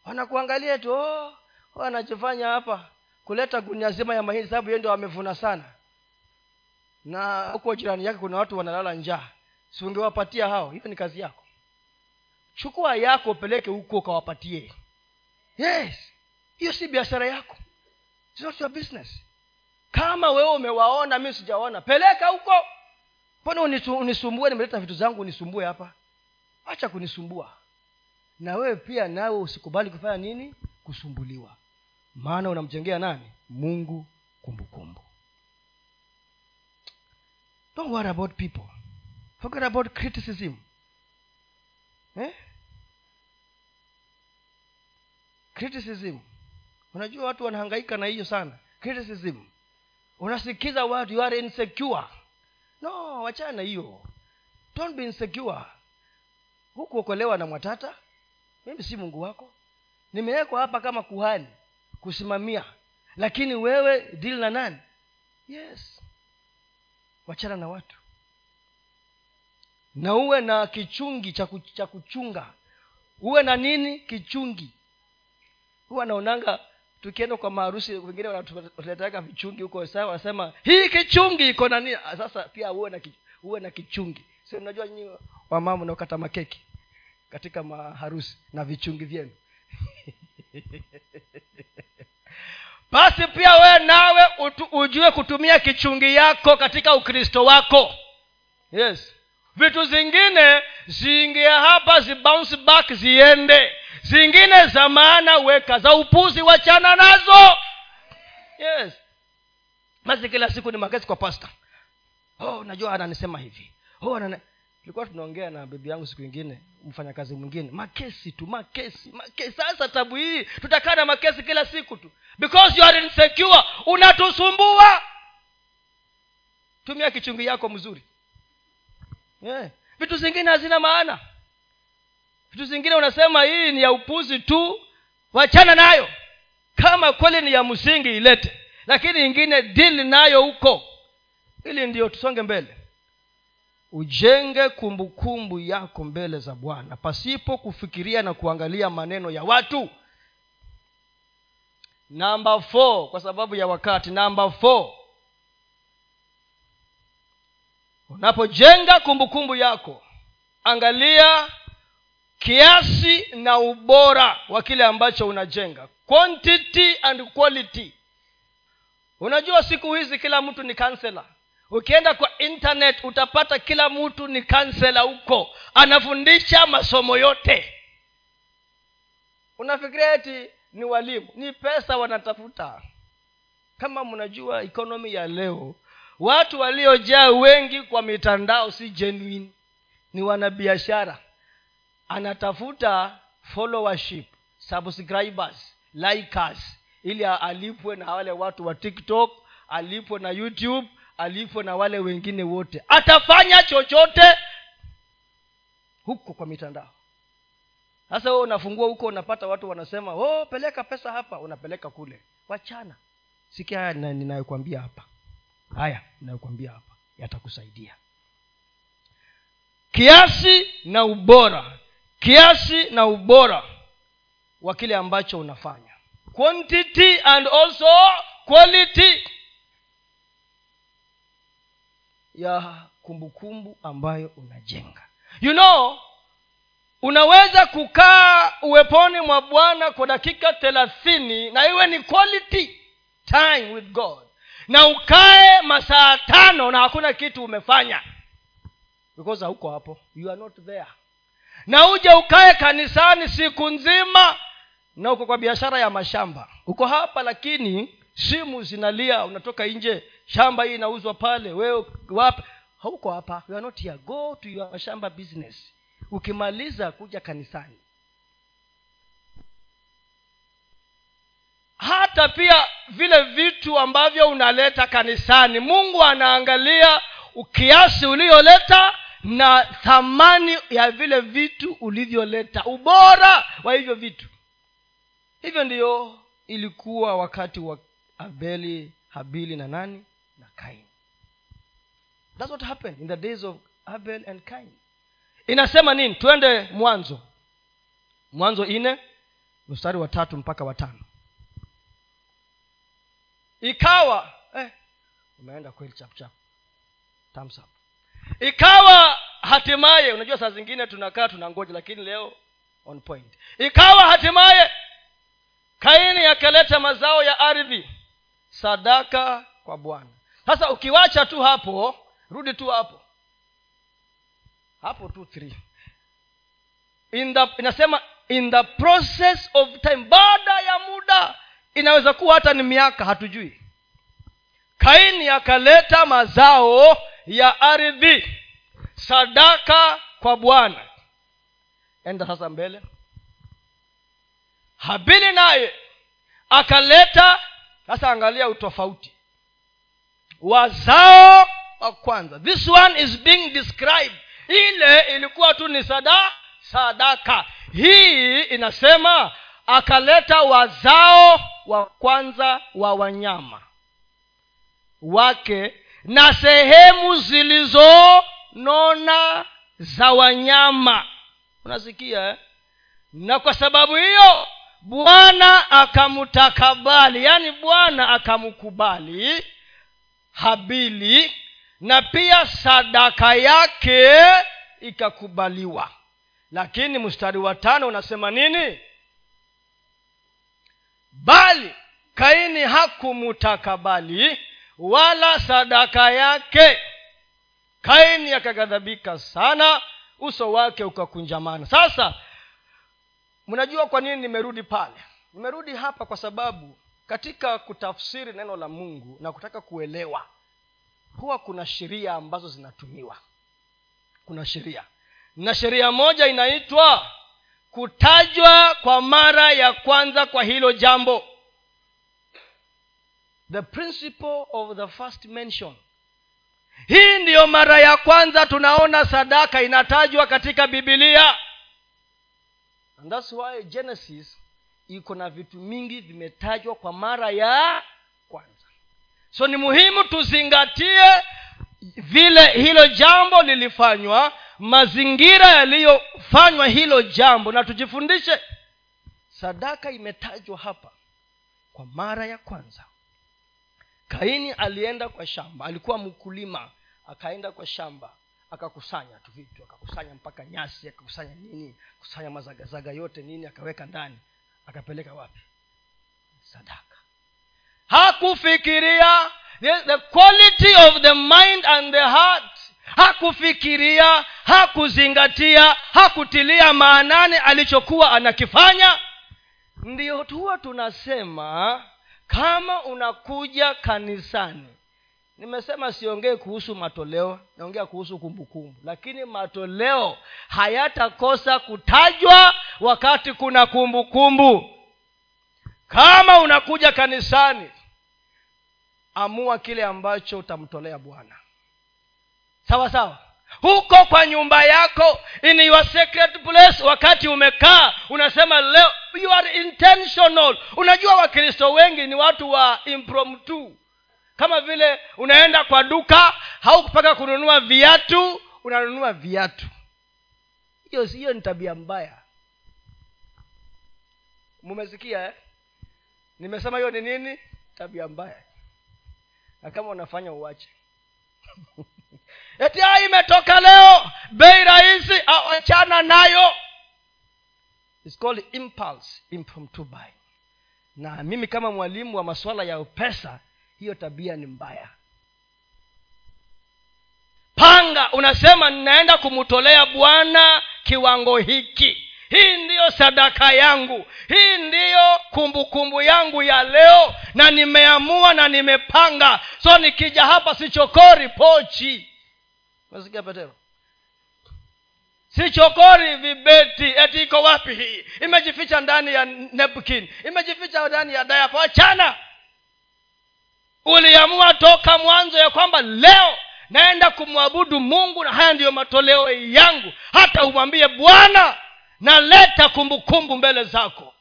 wanakuangalia tu oh, wanachofanya hapa. Kuleta gunia zima ya mahindi sababu yeye ndio wamevuna sana. Na huko jirani yake kuna watu wanalala njaa. Si ungewapatia hao? Hiyo ni kazi yako. Chukua yako upeleke huko ukawapatie. Yes hiyo si biashara yako. It's not your business. Kama wewe umewaona mi sijaona peleka huko. Mbona unisumbue? Nimeleta vitu zangu unisumbue hapa. Acha kunisumbua na wewe pia nawe usikubali kufanya nini? Kusumbuliwa. Maana unamjengea nani? Mungu kumbukumbu. Don't worry about people. Forget about criticism. Eh? criticism. Unajua watu wanahangaika na hiyo sana. Criticism. Unasikiza watu you are insecure. No wachana hiyo. Don't be insecure. Hukuokolewa na mwatata mimi si mungu wako. Nimewekwa hapa kama kuhani kusimamia. Lakini wewe dili na nani? Yes. Wachana na watu. Na uwe na kichungi cha ku- kuchunga. Uwe na nini? Kichungi. Huwa naonanga tukienda kwa maharusi wengine wanatuletaka vichungi huko sa wanasema hii kichungi iko na nini? Sasa pia uwe na, uwe na kichungi. Si unajua nyinyi wamama unaokata makeki katika maharusi na vichungi vyenu. Basi pia wewe nawe ujue kutumia kichungi yako katika ukristo wako. Yes. Vitu zingine ziingia hapa zibounce back ziende. Zingine za maana weka za upuzi wachana nazo. Yes. Basi kila siku ni magezi kwa pasta oh najua ananisema hivi. Oh anane... tulikuwa tunaongea na bibi yangu siku ingine mfanyakazi mwingine. Makesi tu makesi makesi. Sasa tabu hii. Tutakaa na makesi kila siku tu. Because you are insecure unatusumbua. Tumia kichungi yako mzuri. Yeah. vitu zingine hazina maana. Vitu zingine unasema hii ni ya upuzi tu. Wachana nayo. Kama kweli ni ya msingi ilete. Lakini ingine dili nayo huko. Ili ndio tusonge mbele ujenge kumbukumbu kumbu yako mbele za bwana. Pasipo kufikiria na kuangalia maneno ya watu. Namba f kwa sababu ya wakati. Namba four. Unapojenga kumbukumbu yako angalia kiasi na ubora wa kile ambacho unajenga. Quantity and quality. Unajua siku hizi kila mtu ni kansela ukienda kwa internet utapata kila mtu ni kansela huko. Anafundisha masomo yote. Unafikiria eti ni walimu? Ni pesa wanatafuta. Kama mnajua ekonomi ya leo watu waliojaa wengi kwa mitandao si genuine. Ni wanabiashara. Anatafuta followership subscribers likers ili alipwe na wale watu wa tiktok alipwe na youtube alipwe na wale wengine wote. Atafanya chochote huko kwa mitandao. Sasa wewe unafungua huko unapata watu wanasema oh peleka pesa hapa unapeleka kule. Wachana. Sikia haya nina- ninayokwambia hapa. Haya ninayokwambia hapa yatakusaidia. Kiasi na ubora. Kiasi na ubora wa kile ambacho unafanya. Quantity and also quality ya kumbukumbu ambayo unajenga. You know unaweza kukaa uweponi mwa bwana kwa dakika thelathini na iwe ni quality time with god. Na ukae masaa tano na hakuna kitu umefanya. Because hauko hapo. You are not there. Na uje ukae kanisani siku nzima na uko kwa biashara ya mashamba. Uko hapa lakini simu zinalia unatoka nje shamba hii inauzwa pale. Wewe wapi? Hauko hapa. You are not here. Go to your shamba business. Ukimaliza kuja kanisani. Hata pia vile vitu ambavyo unaleta kanisani mungu anaangalia kiasi ulioleta na thamani ya vile vitu ulivyoleta ubora wa hivyo vitu. Hivyo ndiyo ilikuwa wakati wa abeli habili na nani? na kain thats what happened in the days of abel and kain inasema nini? Twende mwanzo. Mwanzo ine mstari wa tatu mpaka watano ikawa eh, umeenda kweli chapchap thumbs up. Ikawa hatimaye unajua saa zingine tunakaa tunangoja lakini leo on point. Ikawa hatimaye kaini akaleta mazao ya ardhi sadaka kwa bwana sasa ukiwacha tu hapo rudi tu hapo. Hapo tu inasema in the process of time baada ya muda inaweza kuwa hata ni miaka hatujui. Kaini akaleta mazao ya ardhi sadaka kwa bwana. Enda sasa mbele. Habili naye akaleta sasa angalia utofauti wazao wa kwanza. This one is being described. Ile ilikuwa tu ni sada sadaka. Hii inasema akaleta wazao wa kwanza wa wanyama wake na sehemu zilizonona za wanyama. Unasikia eh? na kwa sababu hiyo bwana akamtakabali yaani bwana akamkubali habili na pia sadaka yake ikakubaliwa. Lakini mstari wa tano unasema nini? Bali kaini hakumutakabali wala sadaka yake. Kaini akaghadhabika sana uso wake ukakunjamana. Sasa mnajua kwa nini nimerudi pale? Nimerudi hapa kwa sababu katika kutafsiri neno la mungu na kutaka kuelewa huwa kuna sheria ambazo zinatumiwa. Kuna sheria. Na sheria moja inaitwa kutajwa kwa mara ya kwanza kwa hilo jambo. The principle of the first mention. Hii ndiyo mara ya kwanza tunaona sadaka inatajwa katika bibilia and thats why genesis iko na vitu mingi vimetajwa kwa mara ya kwanza. So ni muhimu tuzingatie vile hilo jambo lilifanywa mazingira yaliyofanywa hilo jambo na tujifundishe sadaka imetajwa hapa kwa mara ya kwanza. Kaini alienda kwa shamba alikuwa mkulima akaenda kwa shamba akakusanya tu vitu akakusanya mpaka nyasi akakusanya nini kusanya mazagazaga yote nini akaweka ndani akapeleka wapi? Sadaka. Hakufikiria the quality of the mind and the heart. Hakufikiria hakuzingatia hakutilia maanani alichokuwa anakifanya. Ndiyo huwa tunasema kama unakuja kanisani nimesema siongee kuhusu matoleo naongea kuhusu kumbukumbu. Lakini matoleo hayatakosa kutajwa wakati kuna kumbukumbu. Kumbu. kama unakuja kanisani amua kile ambacho utamtolea bwana. Sawa sawa? Huko kwa nyumba yako in your secret place wakati umekaa unasema leo you are intentional. Unajua wakristo wengi ni watu wa impromptu kama vile unaenda kwa duka haukupaka kununua viatu unanunua viatu. Hiyo hiyo ni tabia mbaya. Mumesikia eh? nimesema hiyo ni nini? Tabia mbaya. Na kama unafanya uwache. Eti ah, imetoka leo bei rahisi achana nayo. It's called impulse impromptu buy na mimi kama mwalimu wa masuala ya pesa hiyo tabia ni mbaya. Panga unasema ninaenda kumtolea bwana kiwango hiki. Hii ndiyo sadaka yangu. Hii ndiyo kumbukumbu yangu ya leo na nimeamua na nimepanga. So nikija hapa sichokori pochi. Nasikia petero? Sichokori vibeti. Eti iko wapi hii? Imejificha ndani ya nepkin imejificha ndani ya dayapo achana uliamua toka mwanzo ya kwamba leo naenda kumwabudu mungu na haya ndiyo matoleo yangu. Hata umwambie bwana naleta kumbukumbu mbele zako.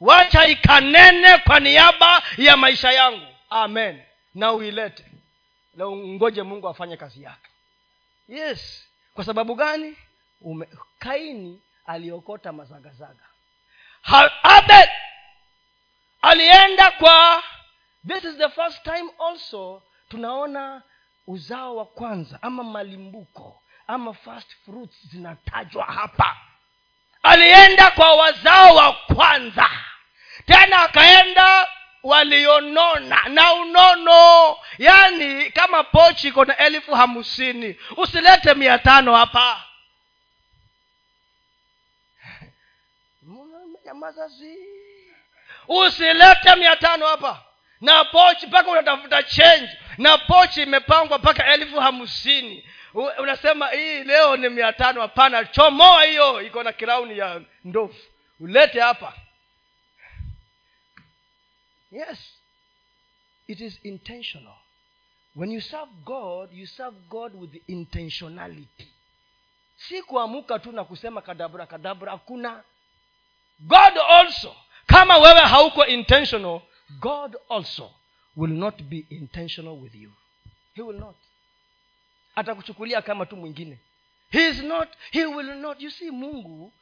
Wacha ikanene kwa niaba ya maisha yangu. Amen. Na uilete. Na ungoje mungu afanye kazi yake. Yes. Kwa sababu gani? Ume, kaini aliokota mazagazaga. Abel alienda kwa this is the first time also tunaona uzao wa kwanza ama malimbuko ama first fruits zinatajwa hapa. Alienda kwa wazao wa kwanza. Tena akaenda walionona na unono. Yaani kama pochi iko na elfu hamsini usilete mia tano hapa. Nyamaza usilete mia tano hapa na pochi mpaka unatafuta change. Na pochi imepangwa mpaka elfu hamsini. Unasema hii leo ni mia tano. Hapana chomoa hiyo. Iko na kirauni ya ndovu. Ulete hapa. Yes. It is intentional. When you serve god you serve god with intentionality. Si kuamuka tu na kusema kadabra kadabra hakuna. God also. Kama wewe hauko intentional god also will not be intentional with you. He will not. Atakuchukulia kama tu mwingine. He is not he will not. You see mungu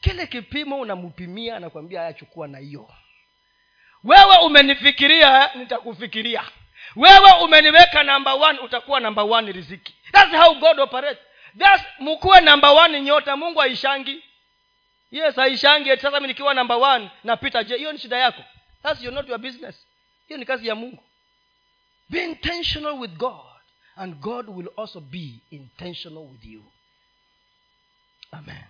kile kipimo unampimia anakwambia ayachukua na hiyo. Wewe umenifikiria nitakufikiria. Wewe umeniweka namba one utakuwa namba one riziki. Thats how god operates. Thats mkuwe namba one nyota mungu aishangi yes aishangi sasa mi nikiwa namba one napita je? Hiyo ni shida yako thats your, not your business. Hiyo ni kazi ya mungu. Be intentional with god and god will also be intentional with you. Amen.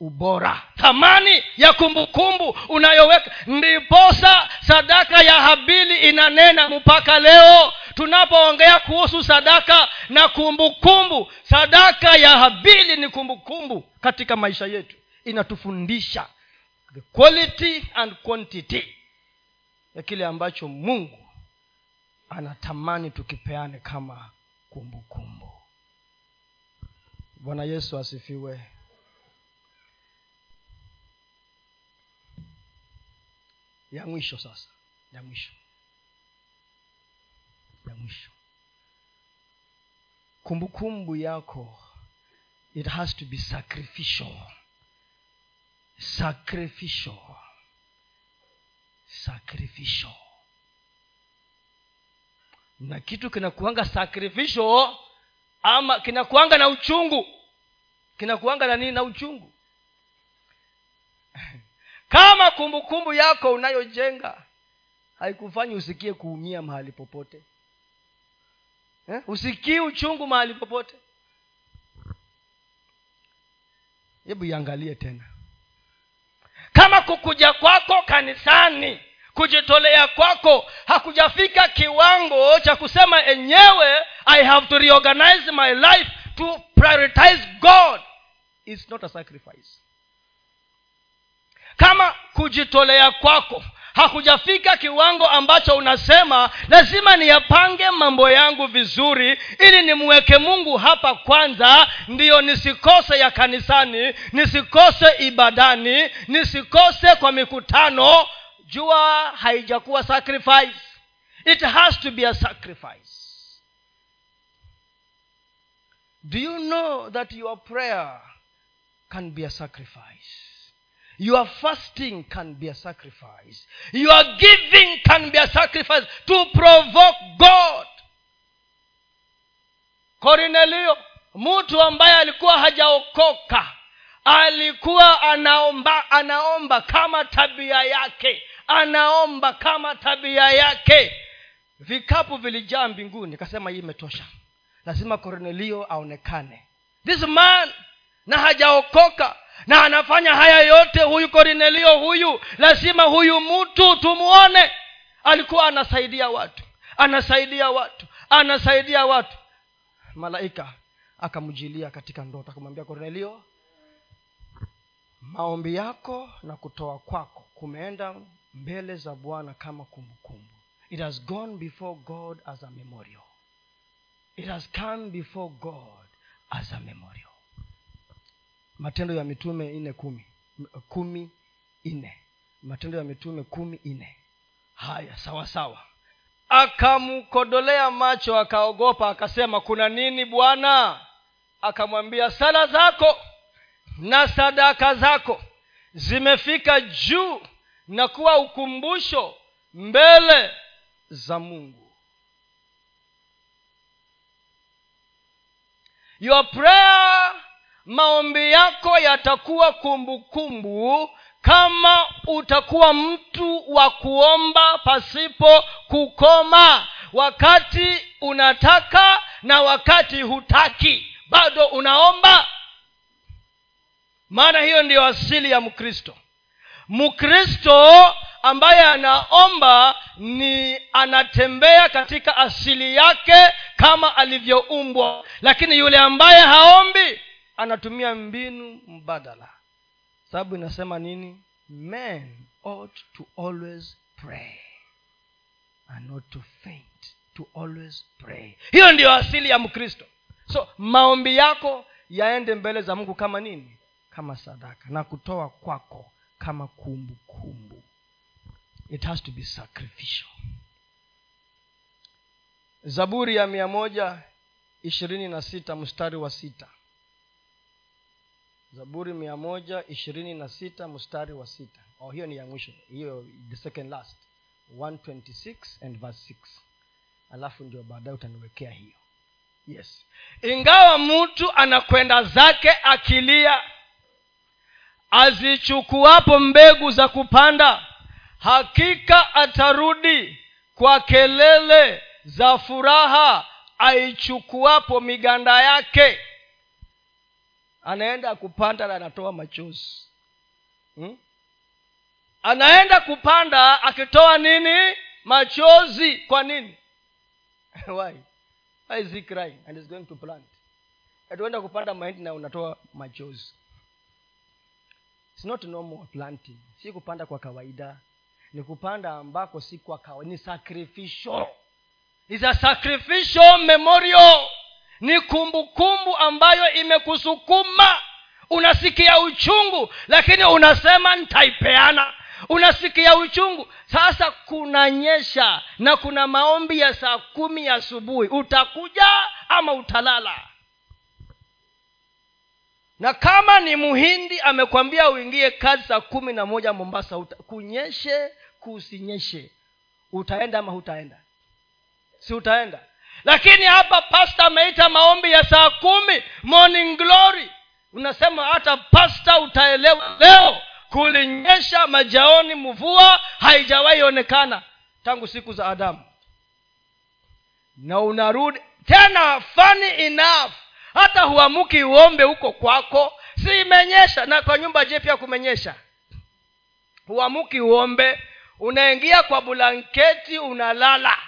Ubora. Thamani ya kumbukumbu unayoweka. Ndiposa sadaka ya habili inanena mpaka leo. Tunapoongea kuhusu sadaka na kumbukumbu sadaka ya habili ni kumbukumbu katika maisha yetu. Inatufundisha the quality and quantity ya kile ambacho mungu anatamani tukipeane kama kumbukumbu. Bwana yesu asifiwe. Ya mwisho sasa ya mwisho. Ya mwisho. Kumbukumbu yako it has to be sacrificial. Sacrificial sacrificial. Na kitu kinakuanga sacrificial ama kinakuanga na uchungu. Kinakuanga na nini? Na uchungu. Kama kumbukumbu kumbu yako unayojenga haikufanyi usikie kuumia mahali popote. Eh? usikii uchungu mahali popote. Hebu iangalie tena kama kukuja kwako kanisani kujitolea kwako hakujafika kiwango cha kusema enyewe i have to reorganize my life to prioritize god. Is not a sacrifice. Kama kujitolea kwako hakujafika kiwango ambacho unasema lazima niyapange mambo yangu vizuri ili nimweke mungu hapa kwanza ndiyo nisikose ya kanisani nisikose ibadani nisikose kwa mikutano. Jua haijakuwa sacrifice. It has to be a sacrifice. Do you know that your prayer can be a sacrifice your fasting can be a sacrifice. Your giving can be a sacrifice to provoke god. Korinelio mtu ambaye alikuwa hajaokoka alikuwa anaomba anaomba kama tabia yake anaomba kama tabia yake. Vikapu vilijaa mbinguni akasema hii imetosha. Lazima kornelio aonekane. This man na hajaokoka na anafanya haya yote huyu korinelio huyu lazima huyu mtu tumwone alikuwa anasaidia watu anasaidia watu anasaidia watu. Malaika akamjilia katika ndoto akamwambia kornelio maombi yako na kutoa kwako kumeenda mbele za bwana kama kumbukumbu. It has gone before god as a memorial. It has come before god as a memorial matendo ya mitume nne kumi. Kumi nne. Matendo ya mitume kumi nne. Haya sawa sawa. Akamkodolea macho akaogopa akasema kuna nini bwana? Akamwambia sala zako na sadaka zako zimefika juu na kuwa ukumbusho mbele za mungu. Your prayer maombi yako yatakuwa kumbukumbu kama utakuwa mtu wa kuomba pasipo kukoma. Wakati unataka na wakati hutaki bado unaomba. Maana hiyo ndiyo asili ya mkristo. Mkristo ambaye anaomba ni anatembea katika asili yake kama alivyoumbwa. Lakini yule ambaye haombi anatumia mbinu mbadala. Sababu inasema nini? Men ought to always pray and not to faint to always pray. Hiyo ndiyo asili ya mkristo. So maombi yako yaende mbele za mungu kama nini? Kama sadaka na kutoa kwako kama kumbukumbu. Kumbu. it has to be sacrificial. Zaburi ya mia moja ishirini na sita mstari wa sita zaburi mia moja ishirini na sita mstari wa sita. Oh, hiyo ni ya mwisho. Hiyo the second last. 126 and verse 6 alafu ndio baadaye utaniwekea hiyo. Yes. Ingawa mtu anakwenda zake akilia azichukuapo mbegu za kupanda hakika atarudi kwa kelele za furaha aichukuapo miganda yake anaenda kupanda na anatoa machozi. Hmm? anaenda kupanda akitoa nini? Machozi. Kwa nini? Why? Why is he crying? And is going to plant. Atuenda kupanda mahindi na unatoa machozi. It's not normal planting. Si kupanda kwa kawaida. Ni kupanda ambako si kwa kawaida ni sacrificial. Is a sacrificial memorial ni kumbukumbu kumbu ambayo imekusukuma. Unasikia uchungu lakini unasema nitaipeana. Unasikia uchungu. Sasa kunanyesha na kuna maombi ya saa kumi asubuhi. Utakuja ama utalala? Na kama ni muhindi amekwambia uingie kazi saa kumi na moja mombasa. Uta, kunyeshe kusinyeshe. Utaenda ama hutaenda? Si utaenda lakini hapa pasta ameita maombi ya saa kumi morning glory. Unasema hata pasta utaelewa leo kulinyesha majaoni mvua haijawahi onekana tangu siku za adamu. Na unarudi tena funny enough hata huamuki uombe huko kwako. Si imenyesha na kwa nyumba je pia kumenyesha. Huamuki uombe unaingia kwa blanketi unalala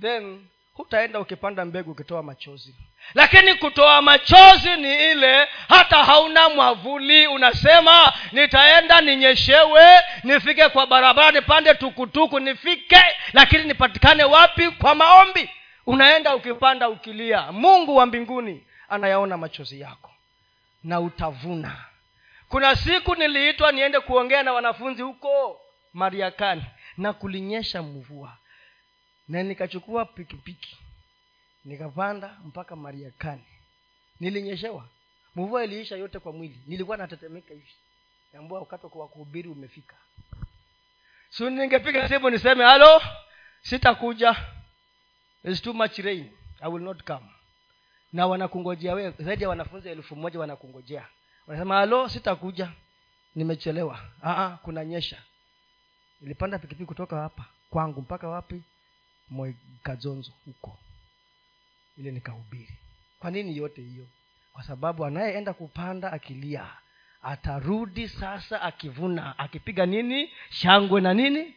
then hutaenda ukipanda mbegu ukitoa machozi. Lakini kutoa machozi ni ile hata hauna mwavuli unasema nitaenda ninyeshewe nifike kwa barabara nipande tukutuku nifike lakini nipatikane wapi? Kwa maombi. Unaenda ukipanda ukilia mungu wa mbinguni anayaona machozi yako na utavuna. Kuna siku niliitwa niende kuongea na wanafunzi huko mariakani na kulinyesha mvua na nikachukua pikipiki nikapanda mpaka mariakani. Nilinyeshewa. Mvua iliisha yote kwa mwili. Nilikuwa natetemeka hivi. Ambua wakati wa kuhubiri umefika. So ningepiga simu niseme halo sitakuja. There's too much rain. I will not come. Na wanakungojea wewe zaidi ya wanafunzi elfu moja wanakungojea. Wanasema halo sitakuja. Nimechelewa. Aa, kuna nyesha nilipanda pikipiki kutoka hapa kwangu mpaka wapi mwekazonzo huko. Ile nikahubiri. Kwa nini yote hiyo? Kwa sababu anayeenda kupanda akilia atarudi sasa akivuna akipiga nini? Shangwe na nini?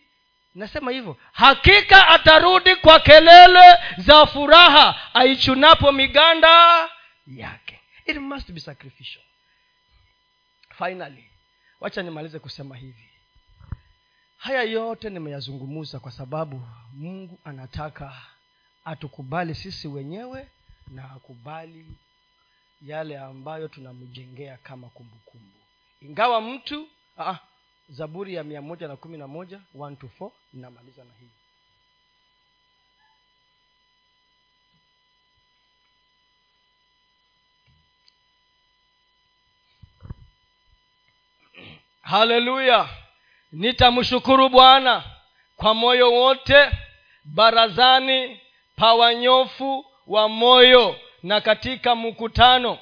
Nasema hivyo hakika atarudi kwa kelele za furaha aichunapo miganda yake. It must be sacrificial. Finally wacha nimalize kusema hivi haya yote nimeyazungumza kwa sababu mungu anataka atukubali sisi wenyewe na akubali yale ambayo tunamjengea kama kumbukumbu kumbu. ingawa mtu aa, zaburi ya mia moja na kumi na moja inamaliza na hii haleluya nitamshukuru bwana kwa moyo wote barazani pa wanyofu wa moyo na katika mkutano.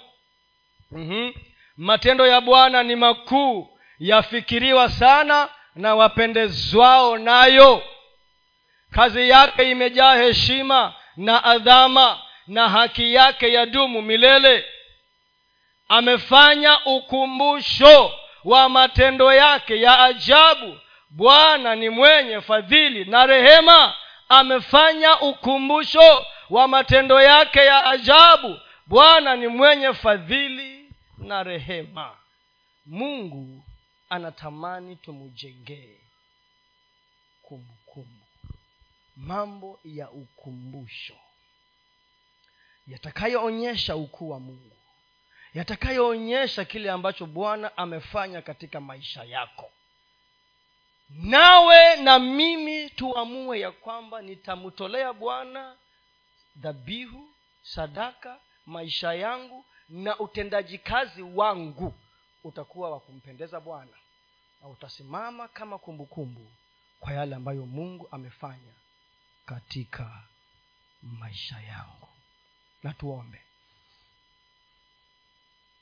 Mm-hmm. matendo ya bwana ni makuu yafikiriwa sana na wapendezwao nayo. Kazi yake imejaa heshima na adhama na haki yake ya dumu milele. Amefanya ukumbusho wa matendo yake ya ajabu. Bwana ni mwenye fadhili na rehema amefanya ukumbusho wa matendo yake ya ajabu. Bwana ni mwenye fadhili na rehema. Mungu anatamani tumujengee kumbukumbu. Mambo ya ukumbusho yatakayoonyesha ukuu wa mungu yatakayoonyesha kile ambacho bwana amefanya katika maisha yako. Nawe na mimi tuamue ya kwamba nitamtolea bwana dhabihu sadaka maisha yangu na utendaji kazi wangu. Utakuwa wa kumpendeza bwana na utasimama kama kumbukumbu kumbu kwa yale ambayo mungu amefanya katika maisha yangu. Na tuombe